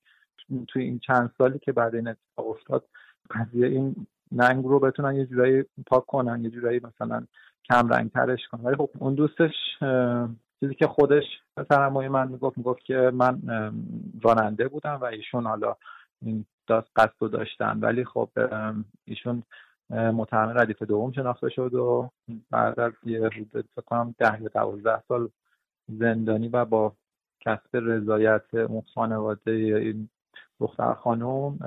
توی این چند سالی که بعد این اتفاق افتاد قضیه این ننگ رو بتونن یه جورایی پاک کنن یه جورایی مثلا کم رنگ ترش کنن. ولی خب اون دوستش چیزی که خودش پسرموی من می‌گفت می‌گفت که من راننده بودم و ایشون حالا این داست قصد رو داشتن. ولی خب ایشون متهم ردیف دوم شناخته شد و بعد از یه فکر کنم ده یا دوازده سال زندانی و با کسب رضایت اون خانواده این دختر خانم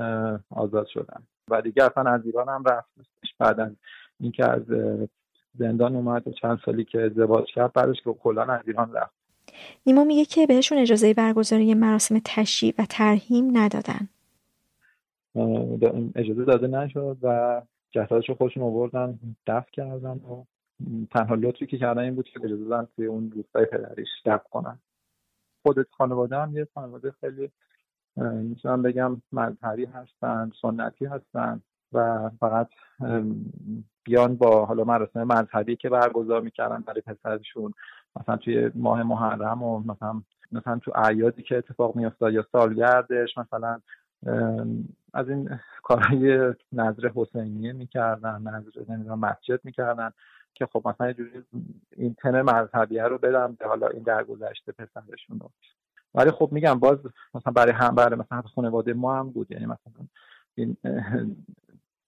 آزاد شدن. و دیگه اصلا از ایران هم رفت. بعد از اینکه از زندان اومد و چند سالی که ازدواج کرد بعدش که کلا از ایران رفت.
نیما میگه که بهشون اجازه برگزاری مراسم تشییع و ترهیم ندادن.
اجازه داده نشد و جسدش رو خودشون آوردن دفع کردن و تنها لطفی که کردن این بود که اجازه دادن توی اون روستای پدریش دفع کنن. خودت خانواده هم یه خانواده خیلی می‌تونم بگم مذهبی هستن سنتی هستن و فقط بیان با حالا مراسم مذهبی که برگزار می‌کردن برای پسرشون مثلا توی ماه محرم و مثلا مثلا تو اعیادی که اتفاق میافتاد یا سالگردش مثلا از این کارهای نظر حسینیه می‌کردن نظر نمی‌دونم مسجد می‌کردن که خب مثلا جوری این تم مذهبیه رو بدم به حالا این درگذشته پسرشون رو. ولی خب میگم باز مثلا برای هم برای مثلا خانواده ما هم بود یعنی مثلا این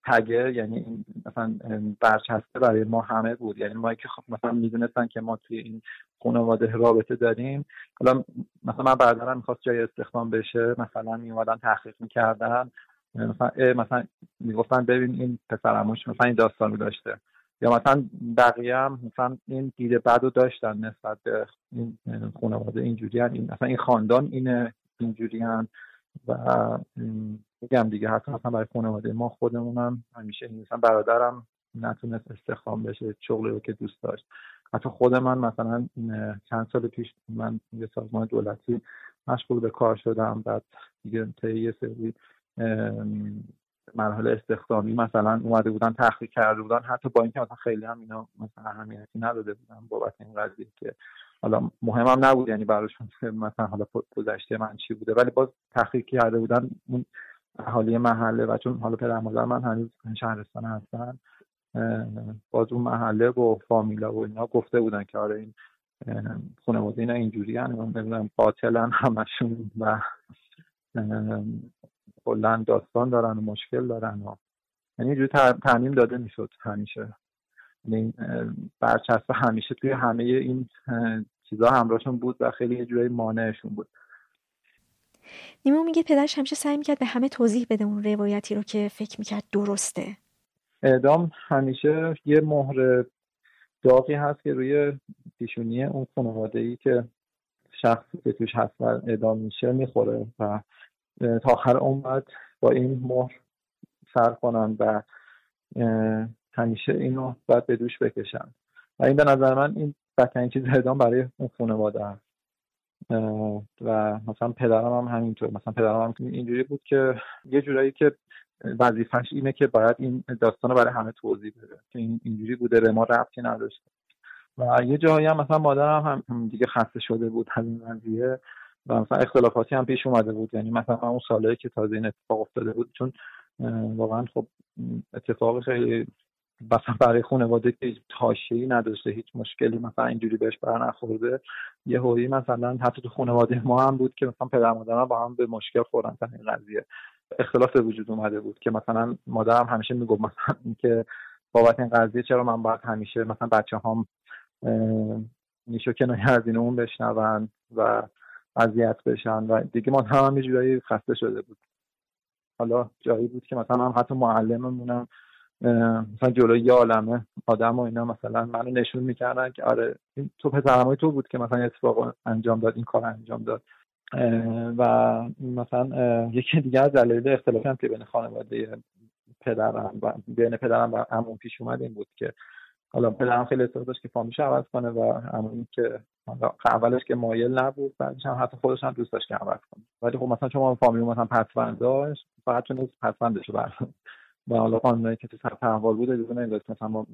تگه یعنی مثلا برچسته برای ما همه بود. یعنی ما که خب مثلا می‌دونستن که ما توی این خانواده رابطه داریم. حالا مثلا من برادرم می‌خواست جای استخدام بشه مثلا میومدن تحقیق می‌کردن. مثلا مثلا می‌گفتن ببین این پسرموش مثلا این داستان رو داشته. یا مثلا بقیه هم مثلا این دید بد رو داشتن نسبت به این خانواده اینجوری این مثلا این خاندان اینه اینجوری و میگم دیگه حتی مثلا برای خانواده ما خودمونم همیشه مثلا برادرم نتونست استخدام بشه شغلی رو که دوست داشت. حتی خود من مثلا چند سال پیش من یه سازمان دولتی مشغول به کار شدم بعد دیگه طی یه سری مرحله استخدامی مثلا اومده بودن تحقیق کرده بودن. حتی با اینکه مثلا خیلی هم اینا مثلا اهمیتی نداده بودن بابت این قضیه که حالا مهمم نبود یعنی براشون مثلا حالا گذشته من چی بوده ولی باز تحقیق کرده بودن اون اهالی محله و چون حالا پدر مادر من هنوز شهرستان هستن باز اون محله و فامیلا و اینا گفته بودن که آره این خانواده اینا اینجوری هن نمی‌دونم قاتلن همشون و کلا داستان دارن و مشکل دارن و یعنی اینجوری تعمیم داده می‌شد همیشه. برچسب همیشه توی همه این چیزا همراهشون بود و خیلی یه جورایی مانعشون بود.
نیمو میگه پدرش همیشه سعی می‌کرد به همه توضیح بده اون روایتی رو که فکر می‌کرد درسته.
اعدام همیشه یه مهر داغی هست که روی پیشونی اون خانواده ای که شخصی که توش هست و اعدام میشه می‌خوره و تا آخر عمر با این مهر سر کنن و همیشه اینو باید به دوش بکشن. و این به نظر من این بدترین چیز اعدام برای اون خانواده هست و مثلا پدرم هم همینطور. مثلا پدرم هم اینجوری بود که یه جورایی که وظیفش اینه که باید این داستان برای همه توضیح بده که این اینجوری بوده به ما ربطی نداشته و یه جایی هم مثلا مادرم هم دیگه خسته شده بود از این قضیه و مثلا اختلافاتی هم پیش اومده بود. یعنی مثلا اون سالهایی که تازه این اتفاق افتاده بود چون واقعا خب اتفاق خیلی مثلا برای خانواده که ای نداشته هیچ مشکلی مثلا اینجوری بهش بر نخورده یه هویی مثلا حتی تو خانواده ما هم بود که مثلا پدر مادرم با هم به مشکل خوردن این قضیه. اختلاف به وجود اومده بود که مثلا مادرم همیشه می‌گفت مثلا اینکه بابت این قضیه چرا من باید همیشه مثلا بچه هم نیشو کنایه از این اون بشنون و اذیت بشن و دیگه ما هم یه جورایی خسته شده بود. حالا جایی بود که مثلا هم حتی معلممونم مثلا جلوی یه عالمه آدم و اینا مثلا منو نشون می‌کردن که آره تو پسرمای تو بود که مثلا اتفاق انجام داد این کار انجام داد. و مثلا یکی دیگه از دلایل اختلافی هم که بین خانواده پدرم و بین پدرم و عموم پیش اومد این بود که حالا پدرم خیلی اصرار داشت که فامیلش عوض کنه و عمومی که اولش که مایل نبود بعدش هم حتی خودش هم دوست داشت که عوض کنه. ولی خب مثلا چون فامیل مثلا پسوند داشت فقط چون پسوندش رو و حالا قانونایی که تو سطح احوال بود اجازه نمی‌داد که مثلا ما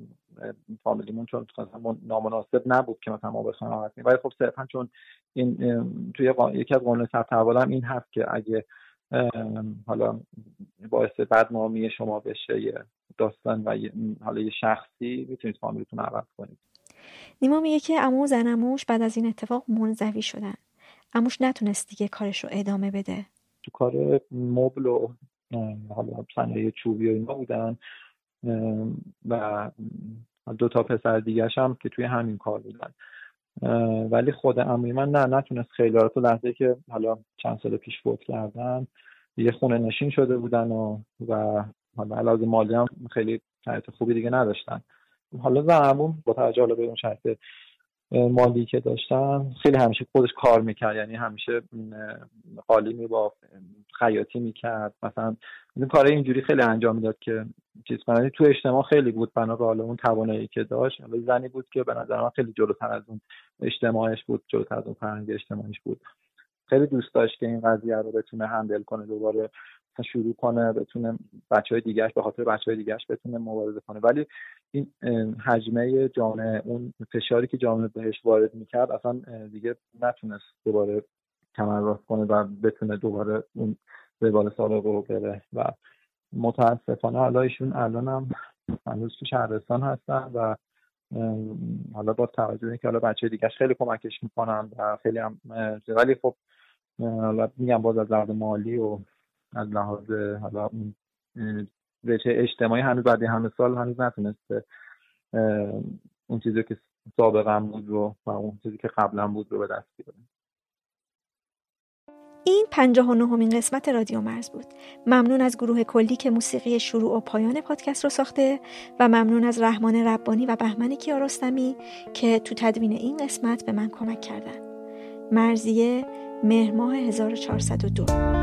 فامیلیمون چون مثلا نامناسب نبود که مثلا ما بخوایم عوض ولی خب صرفا چون این توی یکی از قانون سطح احوال هم این هست که اگه حالا باعث بدنامی شما بشه یه داستان و حالا یه شخصی می‌تونید فامیلتون عوض کنید.
نیما میگه که امو و زنموش بعد از این اتفاق منزوی شدن. اموش نتونست دیگه کارش رو ادامه بده.
تو کار مبل و حالا صنایع چوبی و اینا بودن و دو تا پسر دیگه هم که توی همین کار بودن. ولی خود اموی من نه نتونست خیلی تو لحظه که حالا چند سال پیش فوت کردن یه خونه نشین شده بودن و و حالا علاوه مالی هم خیلی شرایط خوبی دیگه نداشتن. حالا زنمون با توجه به اون شرط مالی که داشتن خیلی همیشه خودش کار می‌کرد. یعنی همیشه می با خیاطی می‌کرد. مثلا این کار اینجوری خیلی انجام می‌داد که چیز کنه تو اجتماع خیلی بود. بنا به حالا اون توانایی که داشت حالا زنی بود که به نظر من خیلی جلوتر از اون اجتماعش بود جلوتر از اون فرهنگ اجتماعیش بود. خیلی دوست داشت که این قضیه رو بتونه هندل کنه دوباره شروع کنه بتونه بچه های دیگرش به خاطر بچه های دیگرش بتونه مبارزه کنه. ولی این حجمه جامعه اون فشاری که جامعه بهش وارد می‌کرد اصلا دیگه نتونست دوباره کمر کنه و بتونه دوباره اون بال سابق رو بره. و متاسفانه حالا ایشون الان هم هنوز تو شهرستان هستن و حالا با توجه اینکه حالا بچه دیگهش خیلی کمکش می‌کنن و خیلی هم ولی خب حالا میگم باز از لحاظ مالی و از لحاظ حالا رشته اجتماعی هنوز بعد همه سال هنوز نتونسته اون چیزی که سابقا بود رو و اون چیزی که قبلا بود رو به دست بیاره
این پنجاه و نهمین قسمت رادیو مرز بود. ممنون از گروه کلی که موسیقی شروع و پایان پادکست رو ساخته و ممنون از رحمان ربانی و بهمن کیارستمی که تو تدوین این قسمت به من کمک کردن. مرزیه مهرماه 1402